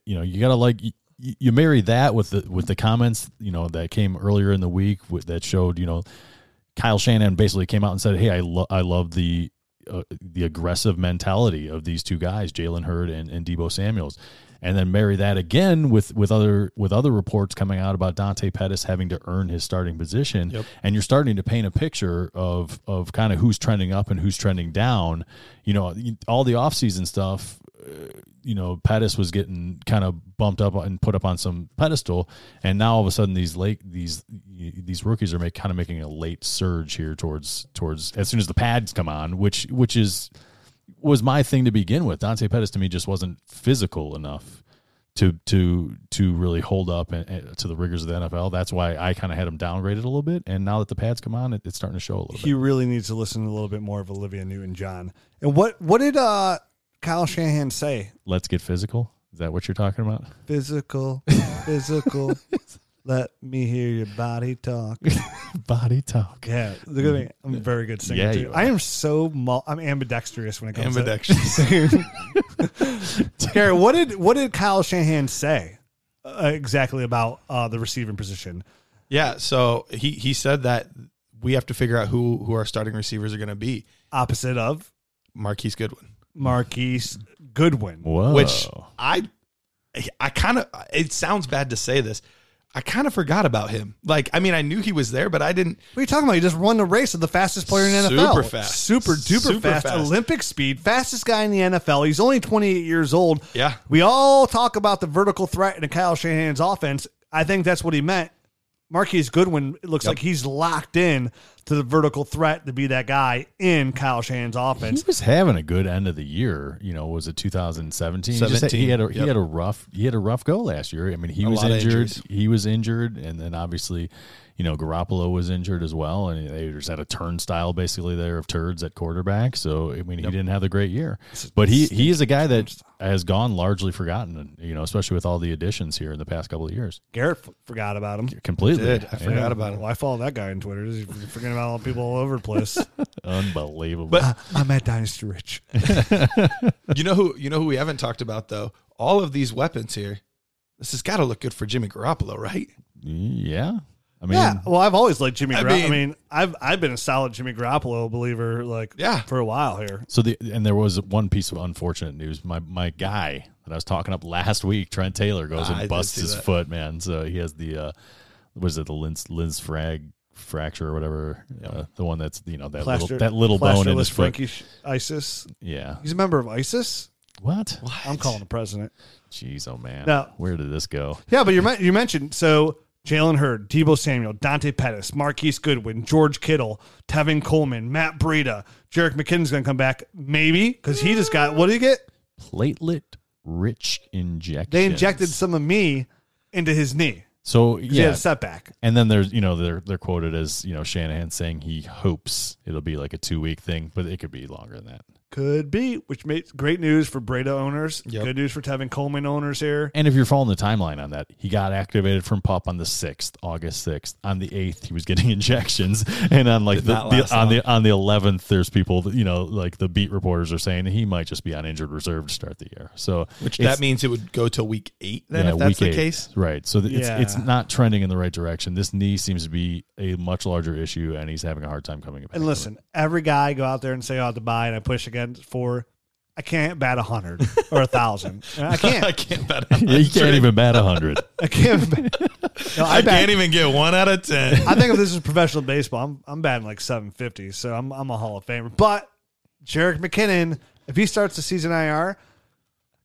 you know you gotta like you, you marry that with the with the comments you know that came earlier in the week with, that showed you know Kyle Shanahan basically came out and said, "Hey, I lo- I love the uh, the aggressive mentality of these two guys, Jalen Hurd and, and Deebo Samuels." And then marry that again with with other with other reports coming out about Dante Pettis having to earn his starting position, Yep. and you're starting to paint a picture of of kind of who's trending up and who's trending down. You know, all the offseason stuff you know, Pettis was getting kind of bumped up and put up on some pedestal, and now all of a sudden these late these these rookies are make, kind of making a late surge here towards towards as soon as the pads come on, which which is was my thing to begin with. Dante Pettis to me just wasn't physical enough to to to really hold up and, and to the rigors of the NFL. That's why I kind of had him downgraded a little bit, and now that the pads come on, it, it's starting to show a little He bit. really needs to listen a little bit more of Olivia Newton John. And what what did uh Kyle Shanahan say? Let's get physical. Is that what you're talking about? Physical, physical. Let me hear your body talk. Body talk. Yeah, look at me. I'm a very good singer Yeah, too. you are. I am so mul- I'm ambidextrous when it comes Ambidextrous. to Garrett, what did what did Kyle Shanahan say uh, exactly about uh, the receiving position? Yeah, so he he said that we have to figure out who who our starting receivers are going to be. Opposite of Marquise Goodwin, Marquise Goodwin. Whoa. which I I kind of it sounds bad to say this. I kind of forgot about him. Like, I mean, I knew he was there, but I didn't. What are you talking about? He just won the race of the fastest player in the NFL. Super fast. Super duper Super fast. fast. Olympic speed. Fastest guy in the NFL. He's only 28 years old. Yeah. We all talk about the vertical threat in Kyle Shanahan's offense. I think that's what he meant. Marquise Goodwin, it looks Yep. like he's locked in to the vertical threat to be that guy in Kyle Shanahan's offense. he was having a good end of the year. You know, was it 2017? He had- 17, he had a he had a rough he had a rough go last year. I mean, he A was injured. He was injured, and then obviously, you know, Garoppolo was injured as well, and they just had a turnstile basically there of turds at quarterback. So I mean, he didn't have a great year. But he he is a guy that has gone largely forgotten. You know, especially with all the additions here in the past couple of years, Garrett f- forgot about him. completely. Did I forgot Yeah. about him? Well, I follow that guy on Twitter. He's forgetting about all people all over the place. Unbelievable. But I'm at Dynasty Rich. you know who you know who we haven't talked about though. All of these weapons here. This has got to look good for Jimmy Garoppolo, right? yeah, I mean, yeah, well, I've always liked Jimmy. I Garoppolo. I mean- mean, I've I've been a solid Jimmy Garoppolo believer, like Yeah. for a while here. So the and there was one piece of unfortunate news. My my guy that I was talking up last week, Trent Taylor, goes I and busts his that. foot, man. So he has the uh was it the Linz Linz frag fracture or whatever, uh, the one that's you know that Plaster, little that little bone in his foot. Frankie ISIS. Yeah. He's a member of ISIS. What? I'm calling the president. Jeez, oh man. No. Where did this go? Yeah, but you you mentioned so Jalen Hurd, Deebo Samuel, Dante Pettis, Marquise Goodwin, George Kittle, Tevin Coleman, Matt Breida, Jerick McKinnon's going to come back maybe because he just got what did he get? Platelet rich injection. They injected some of me into his knee. So 'cause He had yeah, a setback. And then there's, you know, they're they're quoted as, you know, Shanahan saying he hopes it'll be like a two week thing, but it could be longer than that. Could be, which makes great news for Breida owners. Yep. Good news for Tevin Coleman owners here. And if you're following the timeline on that, he got activated from pup on the sixth, August sixth. On the eighth, he was getting injections, and on like the, the on the on the eleventh, there's people that you know, like the beat reporters are saying he might just be on injured reserve to start the year. So Which that means it would go till week eight then yeah, if that's the eight. case. right? So th- it's it's not trending in the right direction. This knee seems to be a much larger issue, and he's having a hard time coming back. And listen, every guy go out there and say, "Oh, to buy," and I push against for. I can't bat a hundred or a thousand. I I can't. I can't bet. Yeah, you can't even bat a hundred. I can't. bat- No, I, I bat, can't even get one out of ten. I think if this is professional baseball, I'm I'm batting like 750, so I'm I'm a Hall of Famer. But Jerick McKinnon, if he starts the season IR,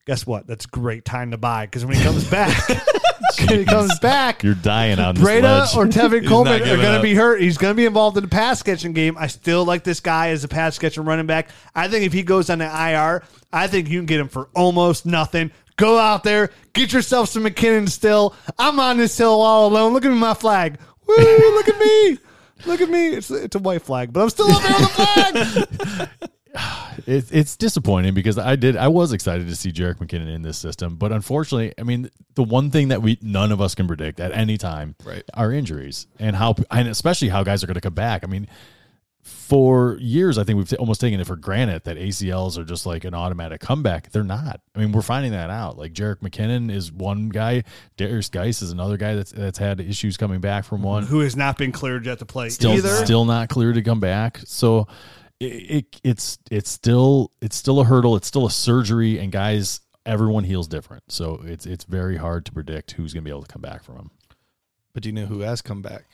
guess what? That's great time to buy because when he comes back, when he comes back, You're dying on this Breida ledge. or Tevin Coleman are going to be hurt. He's going to be involved in the pass catching game. I still like this guy as a pass catching running back. I think if he goes on the IR, I think you can get him for almost nothing. Go out there, get yourself some McKinnon still. I'm on this hill all alone. Look at me, my flag. Woo, look at me. Look at me. It's, it's a white flag, but I'm still up there on the flag. it, it's disappointing because I did I was excited to see Jerick McKinnon in this system, but unfortunately, I mean, the one thing that we none of us can predict at any time Right. are injuries and how and especially how guys are going to come back. I mean, for years, I think we've t- almost taken it for granted that ACLs are just like an automatic comeback. They're not. I mean, we're finding that out. Like Jerick McKinnon is one guy, Derrius Guice is another guy that's that's had issues coming back from mhm. one Who has not been cleared yet to play still either. still not clear to come back. So it, it it's it's still it's still a hurdle. It's still a surgery, and guys, everyone heals different. So it's it's very hard to predict who's going to be able to come back from them. But do you know who has come back?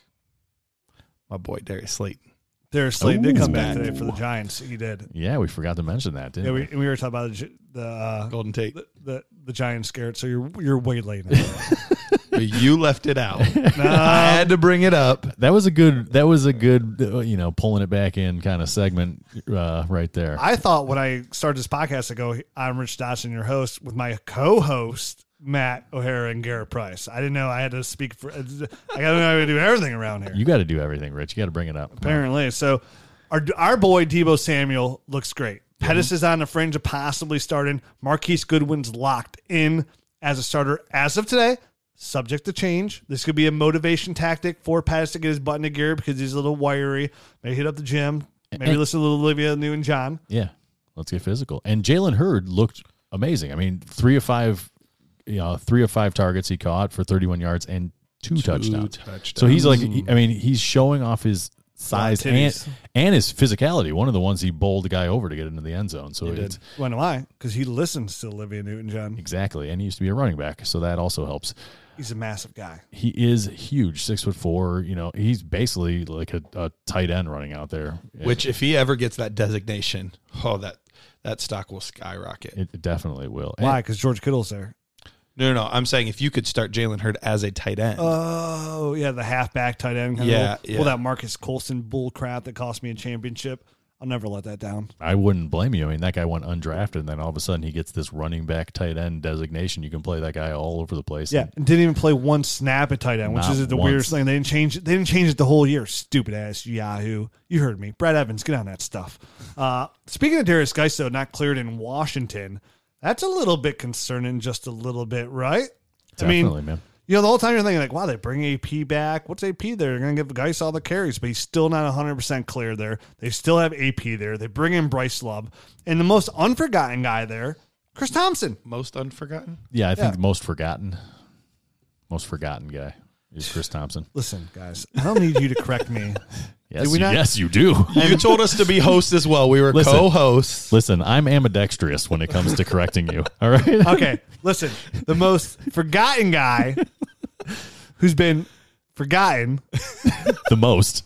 My boy Darius Slayton. Darius Slayton did come back today for the Giants. He did. Yeah, we forgot to mention that, didn't Yeah, we? we, we were talking about the the uh, Golden Tate. the, the the Giants scared. So you're you're way late. Now. But you left it out. No. I had to bring it up. That was a good. That was a good. You know, pulling it back in kind of segment uh, right there. I thought when I started this podcast, I go, I'm Rich Dodson, your host, with my co-host Matt O'Hara and Garrett Price. I didn't know I had to speak for. I got to know how to do everything around here. you got to do everything, Rich. You got to bring it up. apparently. So our our boy Deebo Samuel looks great. Pettis is on the fringe of possibly starting. Marquise Goodwin's locked in as a starter as of today. Subject to change. This could be a motivation tactic for Pettis to get his butt into gear because he's a little wiry. Maybe hit up the gym. Maybe And- listen to Olivia Newton John. Yeah, let's get physical. And Jalen Hurd looked amazing. I mean, three of five, you know, three of five targets he caught for 31 yards and two, touchdowns. touchdowns. So he's like, I mean, he's showing off his size and and his physicality. One of the ones he bowled the guy over to get into the end zone. So He did. it's When am I? Because he listens to Olivia Newton John. exactly, and he used to be a running back, so that also helps. He's a massive guy. He is huge, six foot four. You know, he's basically like a, a tight end running out there. Which, if he ever gets that designation, oh, that that stock will skyrocket. it, it definitely will. And- Why? Because George Kittle's there. No, no, no. I'm saying if you could start Jalen Hurd as a tight end, Oh, yeah, the halfback tight end. Kind Yeah, of yeah. Pull that Marques Colston bull crap that cost me a championship. I'll never let that down. I wouldn't blame you. I mean, that guy went undrafted, and then all of a sudden he gets this running back tight end designation. You can play that guy all over the place. Yeah, and didn't even play one snap at tight end, which Not is the once. weirdest thing. They didn't change. They didn't change it the whole year. Stupid ass Yahoo. You heard me, Brad Evans. Get on that stuff. Uh, speaking of Derrius Guice, though, not cleared in Washington. That's a little bit concerning, just a little bit, right? I definitely, mean, man. You know, the whole time you're thinking like, wow, they bring AP back. What's AP there? They're going to give Guice all the carries, but he's still not 100% clear there. They still have AP there. They bring in Bryce Love. And the most unforgotten guy there, Chris Thompson. most unforgotten. Yeah, I think Yeah. most forgotten, most forgotten guy is Chris Thompson. Listen, guys, I don't need you to correct me. Yes, we you, not- yes, you do. You told us to be hosts as well. We were Listen. co-hosts. Listen, I'm ambidextrous when it comes to correcting you. All right. Okay, listen, the most forgotten guy who's been forgotten. the most.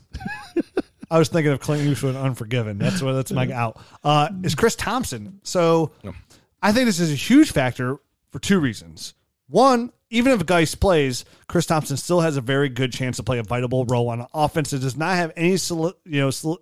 I was thinking of Clint Eastwood, Unforgiven. That's what that's my out. Uh, is Chris Thompson. So I think this is a huge factor for two reasons. One, even if Guice plays, Chris Thompson still has a very good chance to play a vital role on offense that does not have any soli- you know soli-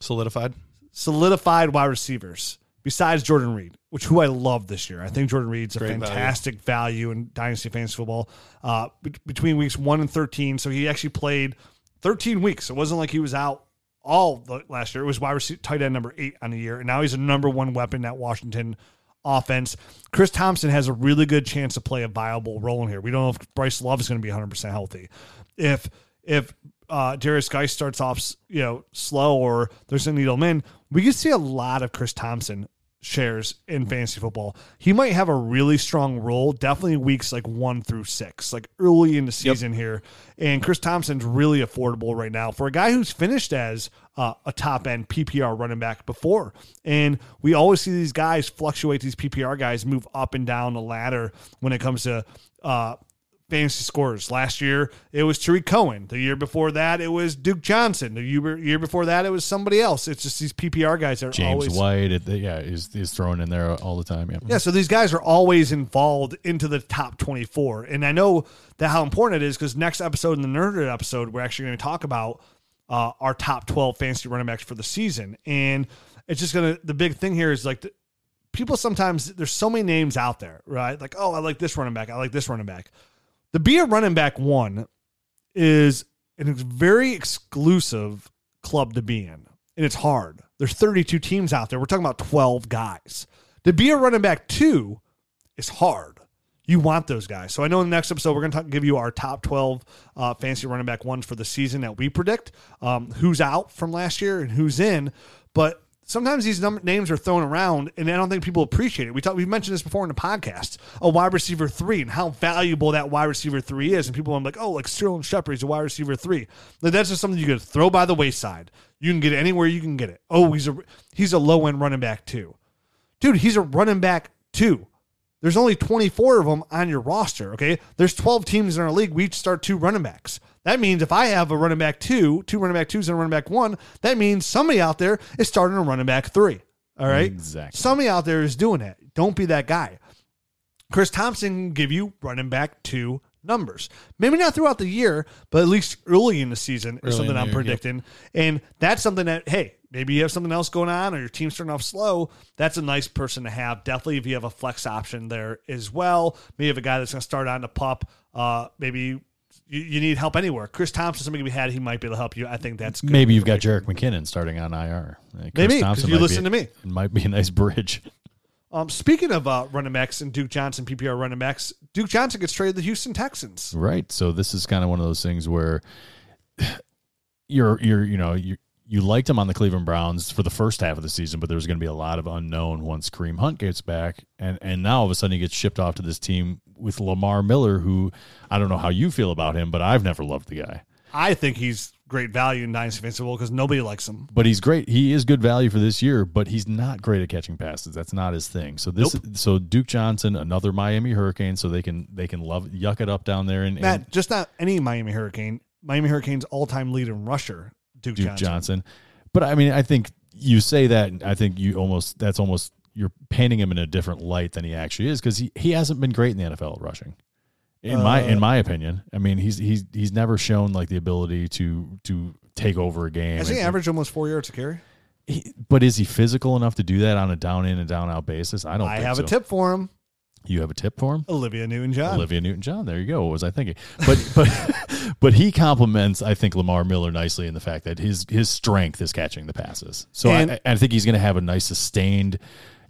Solidified. solidified wide receivers besides Jordan Reed, which who I love this year. I think Jordan Reed's a Great value. fantastic value. in Dynasty Fantasy Football uh, be- between weeks one and 13. So he actually played 13 weeks. It wasn't like he was out all the last year. It was wide receiver, tight end number eight on the year. And now he's a number one weapon at Washington offense. Chris Thompson has a really good chance to play a viable role in here. We don't know if Bryce Love is going to be 100% healthy. If if uh, Darius Guy starts off, you know, slow or there's a needle in, we could see a lot of Chris Thompson shares in fantasy football. He might have a really strong role, definitely weeks like one through six, like early in the season here. And Chris Thompson's really affordable right now for a guy who's finished as uh, a top end PPR running back before. And we always see these guys fluctuate, these PPR guys move up and down the ladder when it comes to uh, fantasy scores. Last year, it was Tarik Cohen. The year before that, it was Duke Johnson. The year, before that, it was somebody else. It's just these PPR guys that are James always. White, yeah, is is thrown in there all the time. Yeah. Yeah, so these guys are always involved into the top 24. And I know that how important it is because next episode in the Nerded episode, we're actually going to talk about uh, our top 12 fantasy running backs for the season. And it's just going to, the big thing here is like, the, people sometimes, there's so many names out there, right? Like, oh, I like this running back. I like this running back. The be a running back one is a very exclusive club to be in. And it's hard. There's 32 teams out there. We're talking about 12 guys. To be a running back two is hard. You want those guys. So I know in the next episode we're going to give you our top 12 uh, fantasy running back ones for the season that we predict, um, who's out from last year and who's in. But sometimes these num- names are thrown around, and I don't think people appreciate it. We talked, we've mentioned this before in the podcast, a wide receiver three, and how valuable that wide receiver three is. And people are like, oh, like Sterling Shepard, he's a wide receiver three. Like, that's just something you could throw by the wayside. You can get it anywhere you can get it. Oh, he's a he's a low end running back too, dude. He's a running back too. There's only 24 of them on your roster. Okay. There's 12 teams in our league. We each start two running backs. That means if I have a running back two, two running back twos and a running back one, that means somebody out there is starting a running back three. All right. Exactly. Somebody out there is doing that. Don't be that guy. Chris Thompson can give you running back two numbers. Maybe not throughout the year, but at least early in the season is Early something I'm year, yep. predicting. And that's something that, hey, maybe you have something else going on or your team's starting off slow. That's a nice person to have. Definitely if you have a flex option there as well. Maybe you have a guy that's going to start on the pup. Uh, maybe you, you need help anywhere. Chris Thompson, somebody we had, he might be able to help you. I think that's good. Maybe you've got Jerick McKinnon starting on IR. Uh, Chris Maybe, you listen be- to me. It might be a nice bridge. Um, speaking of uh, running backs and Duke Johnson, PPR running backs, Duke Johnson gets traded to the Houston Texans. Right. So this is kind of one of those things where you're you're you know you you liked him on the Cleveland Browns for the first half of the season, but there's going to be a lot of unknown once Kareem Hunt gets back, and and now all of a sudden he gets shipped off to this team with Lamar Miller, who I don't know how you feel about him, but I've never loved the guy. I think he's great value in Dynasty Fantasy Football because nobody likes him. But he's great. He is good value for this year, but he's not great at catching passes. That's not his thing. So this, so Duke Johnson, another Miami Hurricane, so they can they can love yuck it up down there and, and Matt, just not any Miami Hurricane. Miami Hurricane's all time lead in rusher, Duke, Duke Johnson. Johnson. But I mean, I think you say that. and I think you almost that's almost you're painting him in a different light than he actually is because he, he hasn't been great in the NFL at rushing. In my Uh, in my opinion, I mean he's he's he's never shown like the ability to to take over a game. Has he averaged almost four yards a carry? he- but is he physical enough to do that on a down in and down out basis? I don't. I have so. a tip for him. You have a tip for him? Olivia Newton John. Olivia Newton John. There you go. What was I thinking? But but but he complements I think Lamar Miller nicely in the fact that his his strength is catching the passes. So And- I, I think he's going to have a nice sustained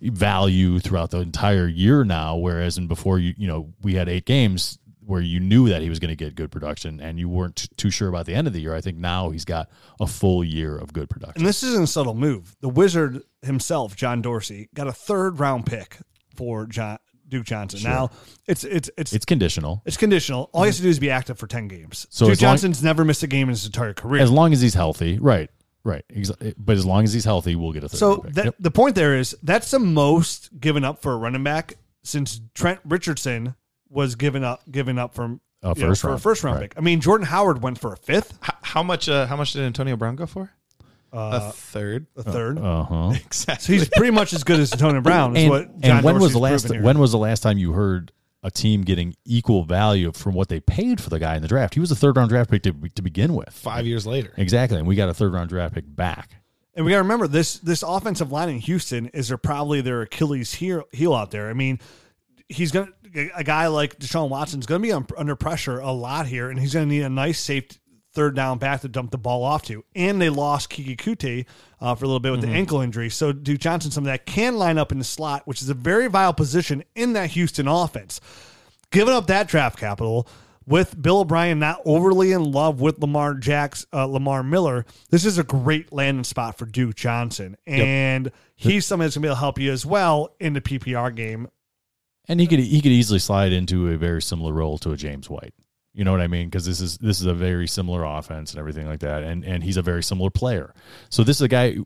value throughout the entire year now. Whereas in before you you know we had eight games where you knew that he was going to get good production and you weren't t- too sure about the end of the year. I think now he's got a full year of good production. And this isn't a subtle move. The Wizard himself, John Dorsey, got a third round pick for John, Duke Johnson. Now it's it's it's It's conditional. it's conditional. All he has to do is be active for ten games. So Duke as long- Johnson's never missed a game in his entire career. As long as he's healthy, right? Right. Ex- But as long as he's healthy, we'll get a third. So that, Yep. the point there is that's the most given up for a running back since Trent Richardson was given up given up from A you know, first for a first round right. pick. I mean, Jordan Howard went for a fifth, How, how much? Uh, how much did Antonio Brown go for? Uh, a third. a third. Uh huh. Exactly. so he's pretty much as good as Antonio Brown. Is and, what John and when was the last here. when was the last time you heard a team getting equal value from what they paid for the guy in the draft? He was a third round draft pick to, to begin with. Five years later. Exactly, and we got a third round draft pick back. And we got to remember this this offensive line in Houston is their probably their Achilles heel, heel out there. I mean, he's going to a guy like Deshaun Watson's going to be un, under pressure a lot here, and he's going to need a nice safe third down back to dump the ball off to. And they lost Keke Coutee uh, for a little bit with the ankle injury, so Duke Johnson, something that can line up in the slot, which is a very viable position in that Houston offense. Giving up that draft capital with Bill O'Brien not overly in love with Lamar Jacks, uh, Lamar Miller, this is a great landing spot for Duke Johnson, and he's somebody that's gonna be able to help you as well in the PPR game. and he could he could easily slide into a very similar role to a James White. You know what I mean? Because this is this is a very similar offense and everything like that, and and he's a very similar player. So this is a guy.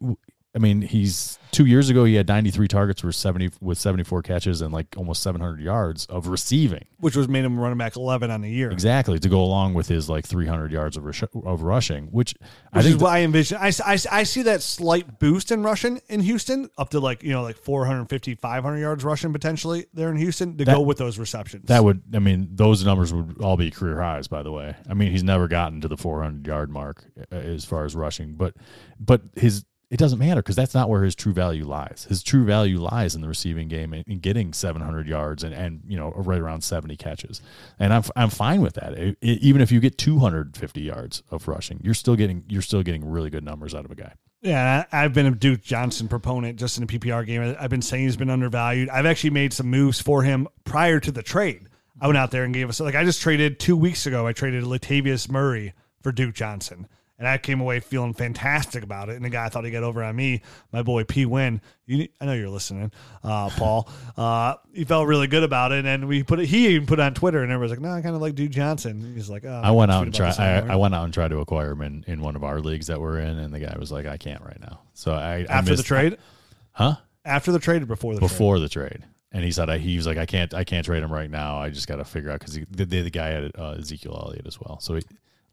I mean, he's two years ago he had 93 targets for 70 with 74 catches and like almost 700 yards of receiving. which was made him running back 11 on the year. Exactly to go along with his like 300 yards of, rush, of rushing, which I Which is think what I envision. I, I, I see that slight boost in rushing in Houston up to like, you know, like 450, 500 yards rushing potentially there in Houston to That- go with those receptions. that would. I mean, those numbers would all be career highs. By the way, I mean he's never gotten to the 400 yard mark uh, as far as rushing, but but his it doesn't matter because that's not where his true value lies. His true value lies in the receiving game and in getting 700 yards and, and you know right around 70 catches, and I'm I'm fine with that. It- it- even if you get 250 yards of rushing, you're still getting you're still getting really good numbers out of a guy. Yeah, I- I've been a Duke Johnson proponent just in the PPR game. I've been saying he's been undervalued. I've actually made some moves for him prior to the trade. I went out there and gave us like I just traded two weeks ago. I traded Latavius Murray for Duke Johnson, and I came away feeling fantastic about it. And the guy I thought he got over on me, my boy P Win. I know you're listening, uh, Paul. uh, he felt really good about it, and we put it. He even put it on Twitter, and everyone's like, "No, I kind of like Dude Johnson." He's like, oh, I went out and tried. I. I went out and tried to acquire him in, in one of our leagues that we're in, and the guy was like, "I can't right now." So I I after the trade, huh? after the trade or before the trade? before the trade. And he said I, he was like I can't I can't trade him right now. I just got to figure out because the, the the guy had uh, Ezekiel Elliott as well. So he,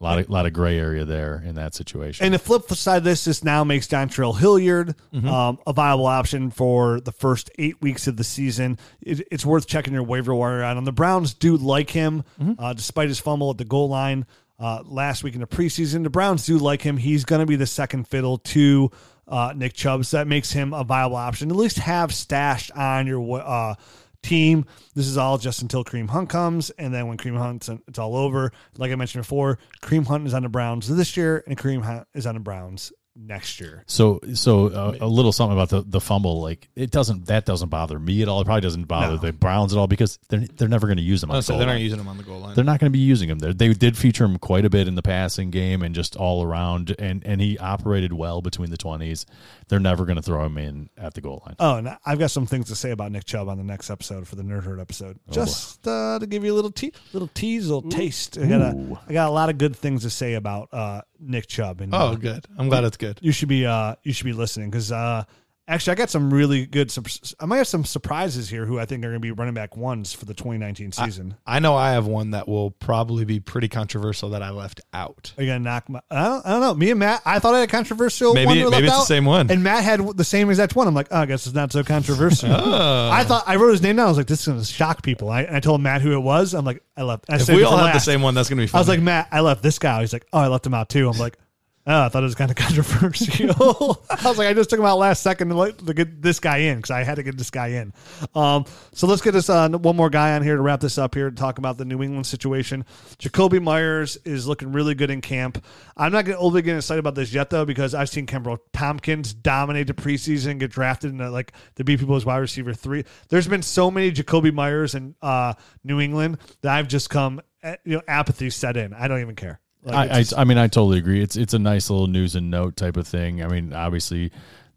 a lot of lot of gray area there in that situation. And the flip side of this, this now makes Dontrell Hilliard um, a viable option for the first eight weeks of the season. It, it's worth checking your waiver wire out on. The Browns do like him, uh, despite his fumble at the goal line uh, last week in the preseason. The Browns do like him. He's going to be the second fiddle to uh, Nick Chubb, so that makes him a viable option. At least have stashed on your uh, team. This is all just until Kareem Hunt comes, and then when Kareem Hunt's it's all over. Like I mentioned before, Kareem Hunt is on the Browns this year, and Kareem Hunt is on the Browns next year. so so uh, a little something about the, the fumble like it doesn't that doesn't bother me at all. It probably doesn't bother No. the Browns at all because they're they're never going to use them. On the goal they're not line. using him on the goal line. They're not going to be using him there. They did feature him quite a bit in the passing game and just all around, and and he operated well between the twenties. They're never going to throw him in at the goal line. Oh, and I've got some things to say about Nick Chubb on the next episode for the Nerd Herd episode. Just uh, to give you a little te- little tease, a little taste. I got a, I got a lot of good things to say about uh, Nick Chubb, and oh, uh, good. I'm glad it's good. you should be uh you should be listening because uh actually I got some really good I might have some surprises here who I think are going to be running back ones for the 2019 season. I know I have one that will probably be pretty controversial that I left out. are you gonna knock my? I don't, I don't know. Me and Matt, I thought I had a controversial. Maybe- one maybe left it's the same one. and Matt had the same exact one. I'm like, oh, I guess it's not so controversial. Oh. I thought I wrote his name down. I was like, this is gonna shock people. I, and I told Matt who it was. I'm like, I left. I If we all have the same one, that's going to be fun. I was like, Matt, I left this guy. He's like, oh, I left him out too. I'm like, oh, I thought it was kind of controversial. I was like, I just took him out last second to, let, to get this guy in because I had to get this guy in. Um, so let's get this uh, one more guy on here to wrap this up here to talk about the New England situation. Jakobi Meyers is looking really good in camp. I'm not to overly get excited about this yet though because I've seen Kenbrell Thompkins dominate the preseason, get drafted and like to be people's wide receiver three. There's been so many Jakobi Meyers in uh, New England that I've just come eh, you know apathy set in. I don't even care. Like, I, it's I, I mean, I totally agree. It's it's a nice little news and note type of thing. I mean, obviously,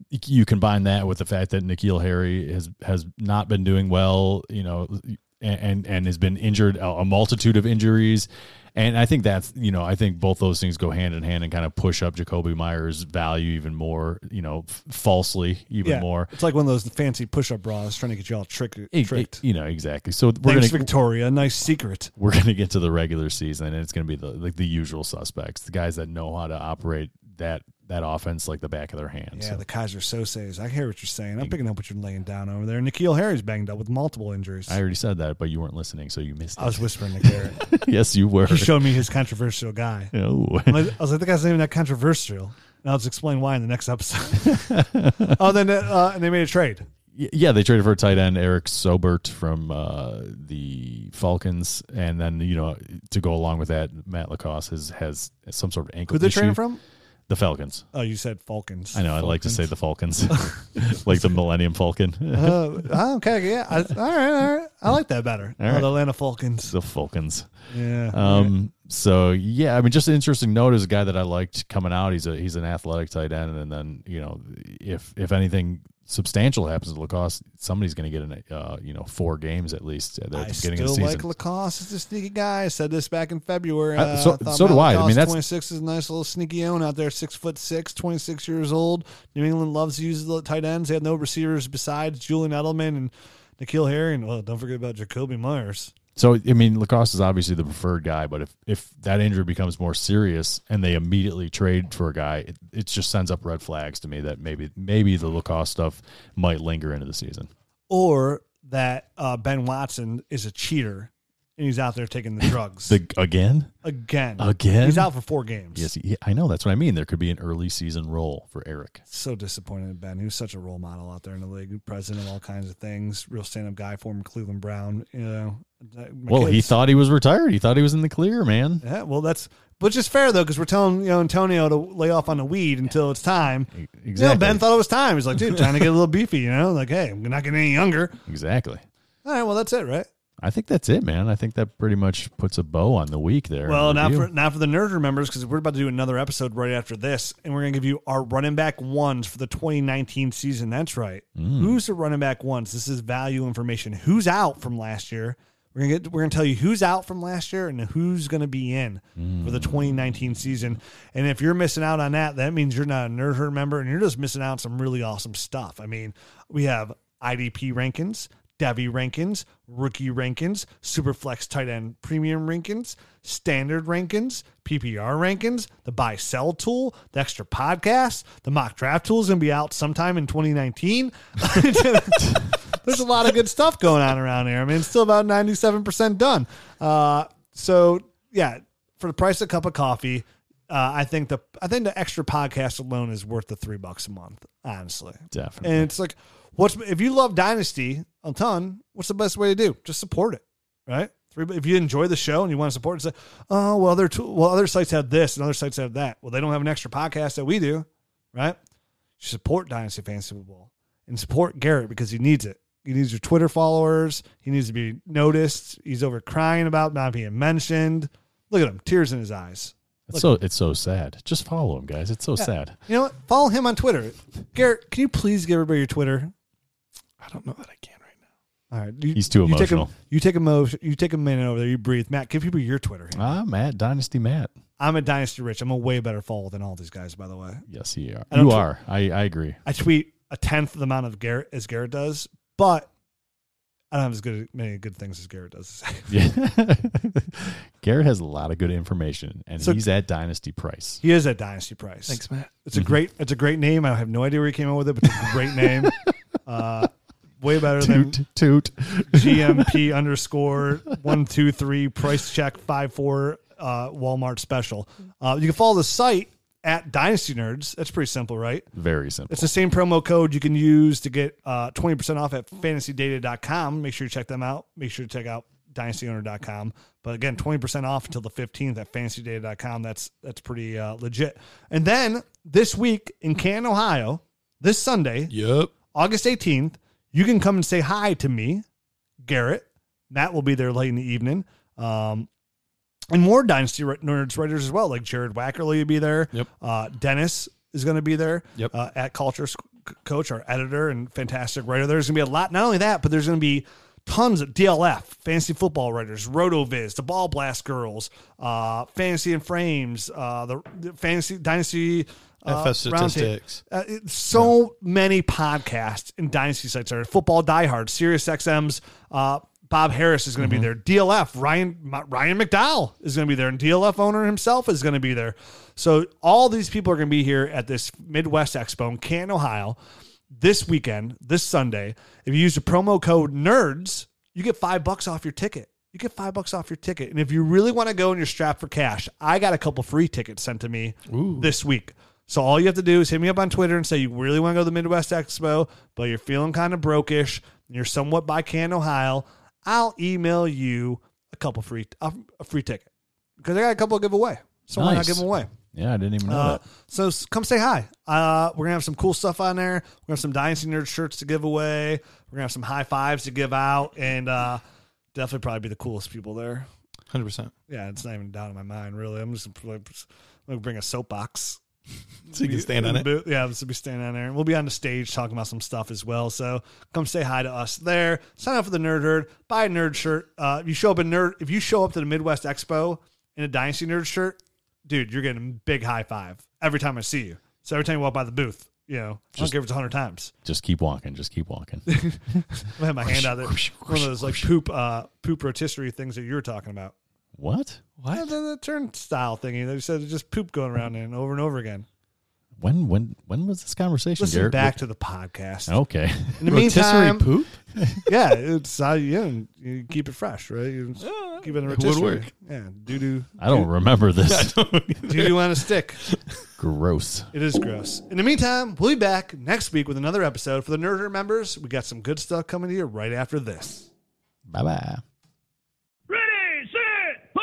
you combine that with the fact that N'Keal Harry has has not been doing well, you know, and and, and has been injured a multitude of injuries. And I think that's you know I think both those things go hand in hand and kind of push up Jakobi Meyers' value even more, you know, f- falsely even yeah, more. It's like one of those fancy push-up bras trying to get you all trick, tricked. You know exactly. So we're Thanks, gonna Victoria. Nice secret. we're going to get to the regular season and it's going to be the like the usual suspects the guys that know how to operate that that offense like the back of their hands Yeah, So the Keyser Söze's. I hear what you're saying. I'm picking up what you're laying down over there. N'Keal Harry's banged up with multiple injuries. i already said that but you weren't listening so you missed it I was whispering to Garrett. yes you were he showed me his controversial guy. Oh. I was like, the guy's not even that controversial. And I'll just explain why in the next episode. oh, then uh, and they made a trade. Yeah they traded for a tight end Eric Saubert from uh, the falcons and then you know to go along with that Matt LaCosse has has some sort of ankle Who they trading from? The falcons Oh, you said Falcons. i know i like to say the falcons like the millennium falcon Uh, oh, okay, yeah. I, all right, all right. I like that better. All Oh, right. the Atlanta Falcons. The Falcons. Yeah. Um. So yeah, I mean, just an interesting note is a guy that I liked coming out. He's a he's an athletic tight end, and then you know, if if anything substantial happens to LaCosse, somebody's going to get in, uh, you know, four games at least at the I beginning of the still season. like LaCosse. It's a sneaky guy. I said this back in February. Uh, so- so do I. I mean, that's- 26 is a nice little sneaky own out there. Six foot six, 26 years old. New England loves to use the tight ends. They have no receivers besides Julian Edelman and N'Keal Harry. And well, don't forget about Jakobi Meyers. So I mean, LaCosse is obviously the preferred guy, but if if that injury becomes more serious and they immediately trade for a guy, it, it just sends up red flags to me that maybe maybe the LaCosse stuff might linger into the season. Or that uh, Ben Watson is a cheater and he's out there taking the drugs The again, again. again, He's out for four games. Yes, he, I know. That's what I mean. There could be an early season role for Eric. So disappointed in Ben. He was such a role model out there in the league, president of all kinds of things, real stand up guy, former Cleveland Brown. You know, Well, he thought he was retired. He thought he was in the clear, man. Yeah, well, that's which is fair though, because we're telling you know Antonio to lay off on the weed until it's time. Exactly. You know, Ben thought it was time. He's like, dude, trying to get a little beefy. You know, like, hey, I'm not getting any younger. exactly. All right, well, that's it, right? I think that's it, man. I think that pretty much puts a bow on the week there. Well, now for now for the nerd members because we're about to do another episode right after this, and we're gonna give you our running back ones for the 2019 season. That's right. Mm. Who's the running back ones? This is value information. Who's out from last year? We're gonna get. We're gonna tell you who's out from last year and who's gonna be in for the 2019 season. And if you're missing out on that, that means you're not a nerd member, and you're just missing out on some really awesome stuff. I mean, we have IDP rankings. Devy rankings, rookie rankings, Superflex tight end premium rankings, standard rankings, PPR rankings, the buy sell tool, the extra podcast, the mock draft tool is going to be out sometime in 2019. There's a lot of good stuff going on around here. I mean, it's still about 97% done. Uh, so yeah, for the price of a cup of coffee, uh, I think the I think the extra podcast alone is worth the three bucks a month, honestly. Definitely. And it's like, what's if you love Dynasty a ton? What's the best way to do? Just support it, right? Three, if you enjoy the show and you want to support it, say, oh well, other tool, well other sites have this and other sites have that. Well, they don't have an extra podcast that we do, right? You support Dynasty Fantasy Football and support Garrett because he needs it. He needs your Twitter followers. He needs to be noticed. He's over crying about not being mentioned. Look at him, tears in his eyes. It's so it's so sad. Just follow him, guys. It's so sad. You know what? Follow him on Twitter. Garrett, can you please give everybody your Twitter? I don't know that I can right now. All right, you, He's too you take a- emotional. you take a mo- You take a minute over there. You breathe. Matt, give people your Twitter. Handle. I'm Matt, Dynasty Matt. I'm a Dynasty Rich. I'm a way better follower than all these guys, by the way. Yes, you are. I don't You tw- are. I, I agree. I tweet a tenth of the amount of Garrett as Garrett does, but I don't have as good many good things as Garrett does. Yeah. Garrett has a lot of good information, and So- he's at Dynasty price. he is at Dynasty price. Thanks, Matt. It's a great. It's a great name. I have no idea where he came up with it, but it's a great name. Uh, way better than Toot, toot. GMP underscore one two three price check five four uh, Walmart special. Uh, you can follow the site at Dynasty Nerds. That's pretty simple, right? Very simple. It's the same promo code you can use to get uh, 20% off at fantasydata.com. Make sure you check them out. Make sure to check out dynastyowner.com. But again, 20% off until the 15th at fantasydata.com. That's that's pretty uh, legit. And then this week in Canton, Ohio, this Sunday, Yep. August 18th, you can come and say hi to me, Garrett. Matt will be there late in the evening. Um, and more Dynasty Nerds writers as well, like Jared Wackerly will be there. Yep. Uh, Dennis is going to be there. Yep. Uh, at Culture Coach, our editor and fantastic writer. There's going to be a lot. Not only that, but there's going to be tons of DLF, fantasy football writers, RotoViz, the Ball Blast Girls, uh, Fantasy and Frames, uh, the, the Fantasy Dynasty. Uh, FF Statistics. Uh, it's so many podcasts and dynasty sites are football diehard, Sirius XM's uh, Bob Harris is going to be there. DLF Ryan Ryan McDowell is going to be there, and DLF owner himself is going to be there. So all these people are going to be here at this Midwest Expo in Canton, Ohio, this weekend, this Sunday. If you use the promo code NERDS, you get five bucks off your ticket. You get five bucks off your ticket. And if you really want to go and you're strapped for cash, I got a couple free tickets sent to me this week. So all you have to do is hit me up on Twitter and say you really want to go to the Midwest Expo, but you're feeling kind of brokish, and you're somewhat by Canton, Ohio. I'll email you a couple free a, a free ticket because I got a couple to give away. So why not give them away? Yeah, I didn't even know Uh, that. so come say hi. Uh, we're gonna have some cool stuff on there. We're gonna have some Dynasty Nerd shirts to give away. We're gonna have some high fives to give out, and uh, definitely probably be the coolest people there. Hundred percent. Yeah, it's not even down in my mind really. I'm just gonna, I'm gonna bring a soapbox. So you can stand on it. Yeah, this will be standing on there. And we'll be on the stage talking about some stuff as well. So come say hi to us there. Sign up for the Nerd Herd. Buy a nerd shirt. Uh, if you show up in nerd, if you show up to the Midwest Expo in a Dynasty Nerd shirt, dude, you're getting a big high five every time I see you. So every time you walk by the booth, you know, I don't Just- care if it's hundred times. Just keep walking. Just keep walking. I have my hand out there. One of those like poop, uh, poop rotisserie things that you were talking about. What? Yeah, the, the turnstile thingy. They said it's just poop going around and over and over again. When when when was this conversation? Listen Garrett? back to the podcast. Okay. In the Rotisserie meantime, poop. yeah, it's how you, you, you keep it fresh, right? You just keep it in a it would rotisserie. work. Yeah, doo doo. I don't remember this. Doo doo on a stick. Gross. It is gross. In the meantime, we'll be back next week with another episode for the Nerder members. We got some good stuff coming to you right after this. Bye bye. Ready, set, put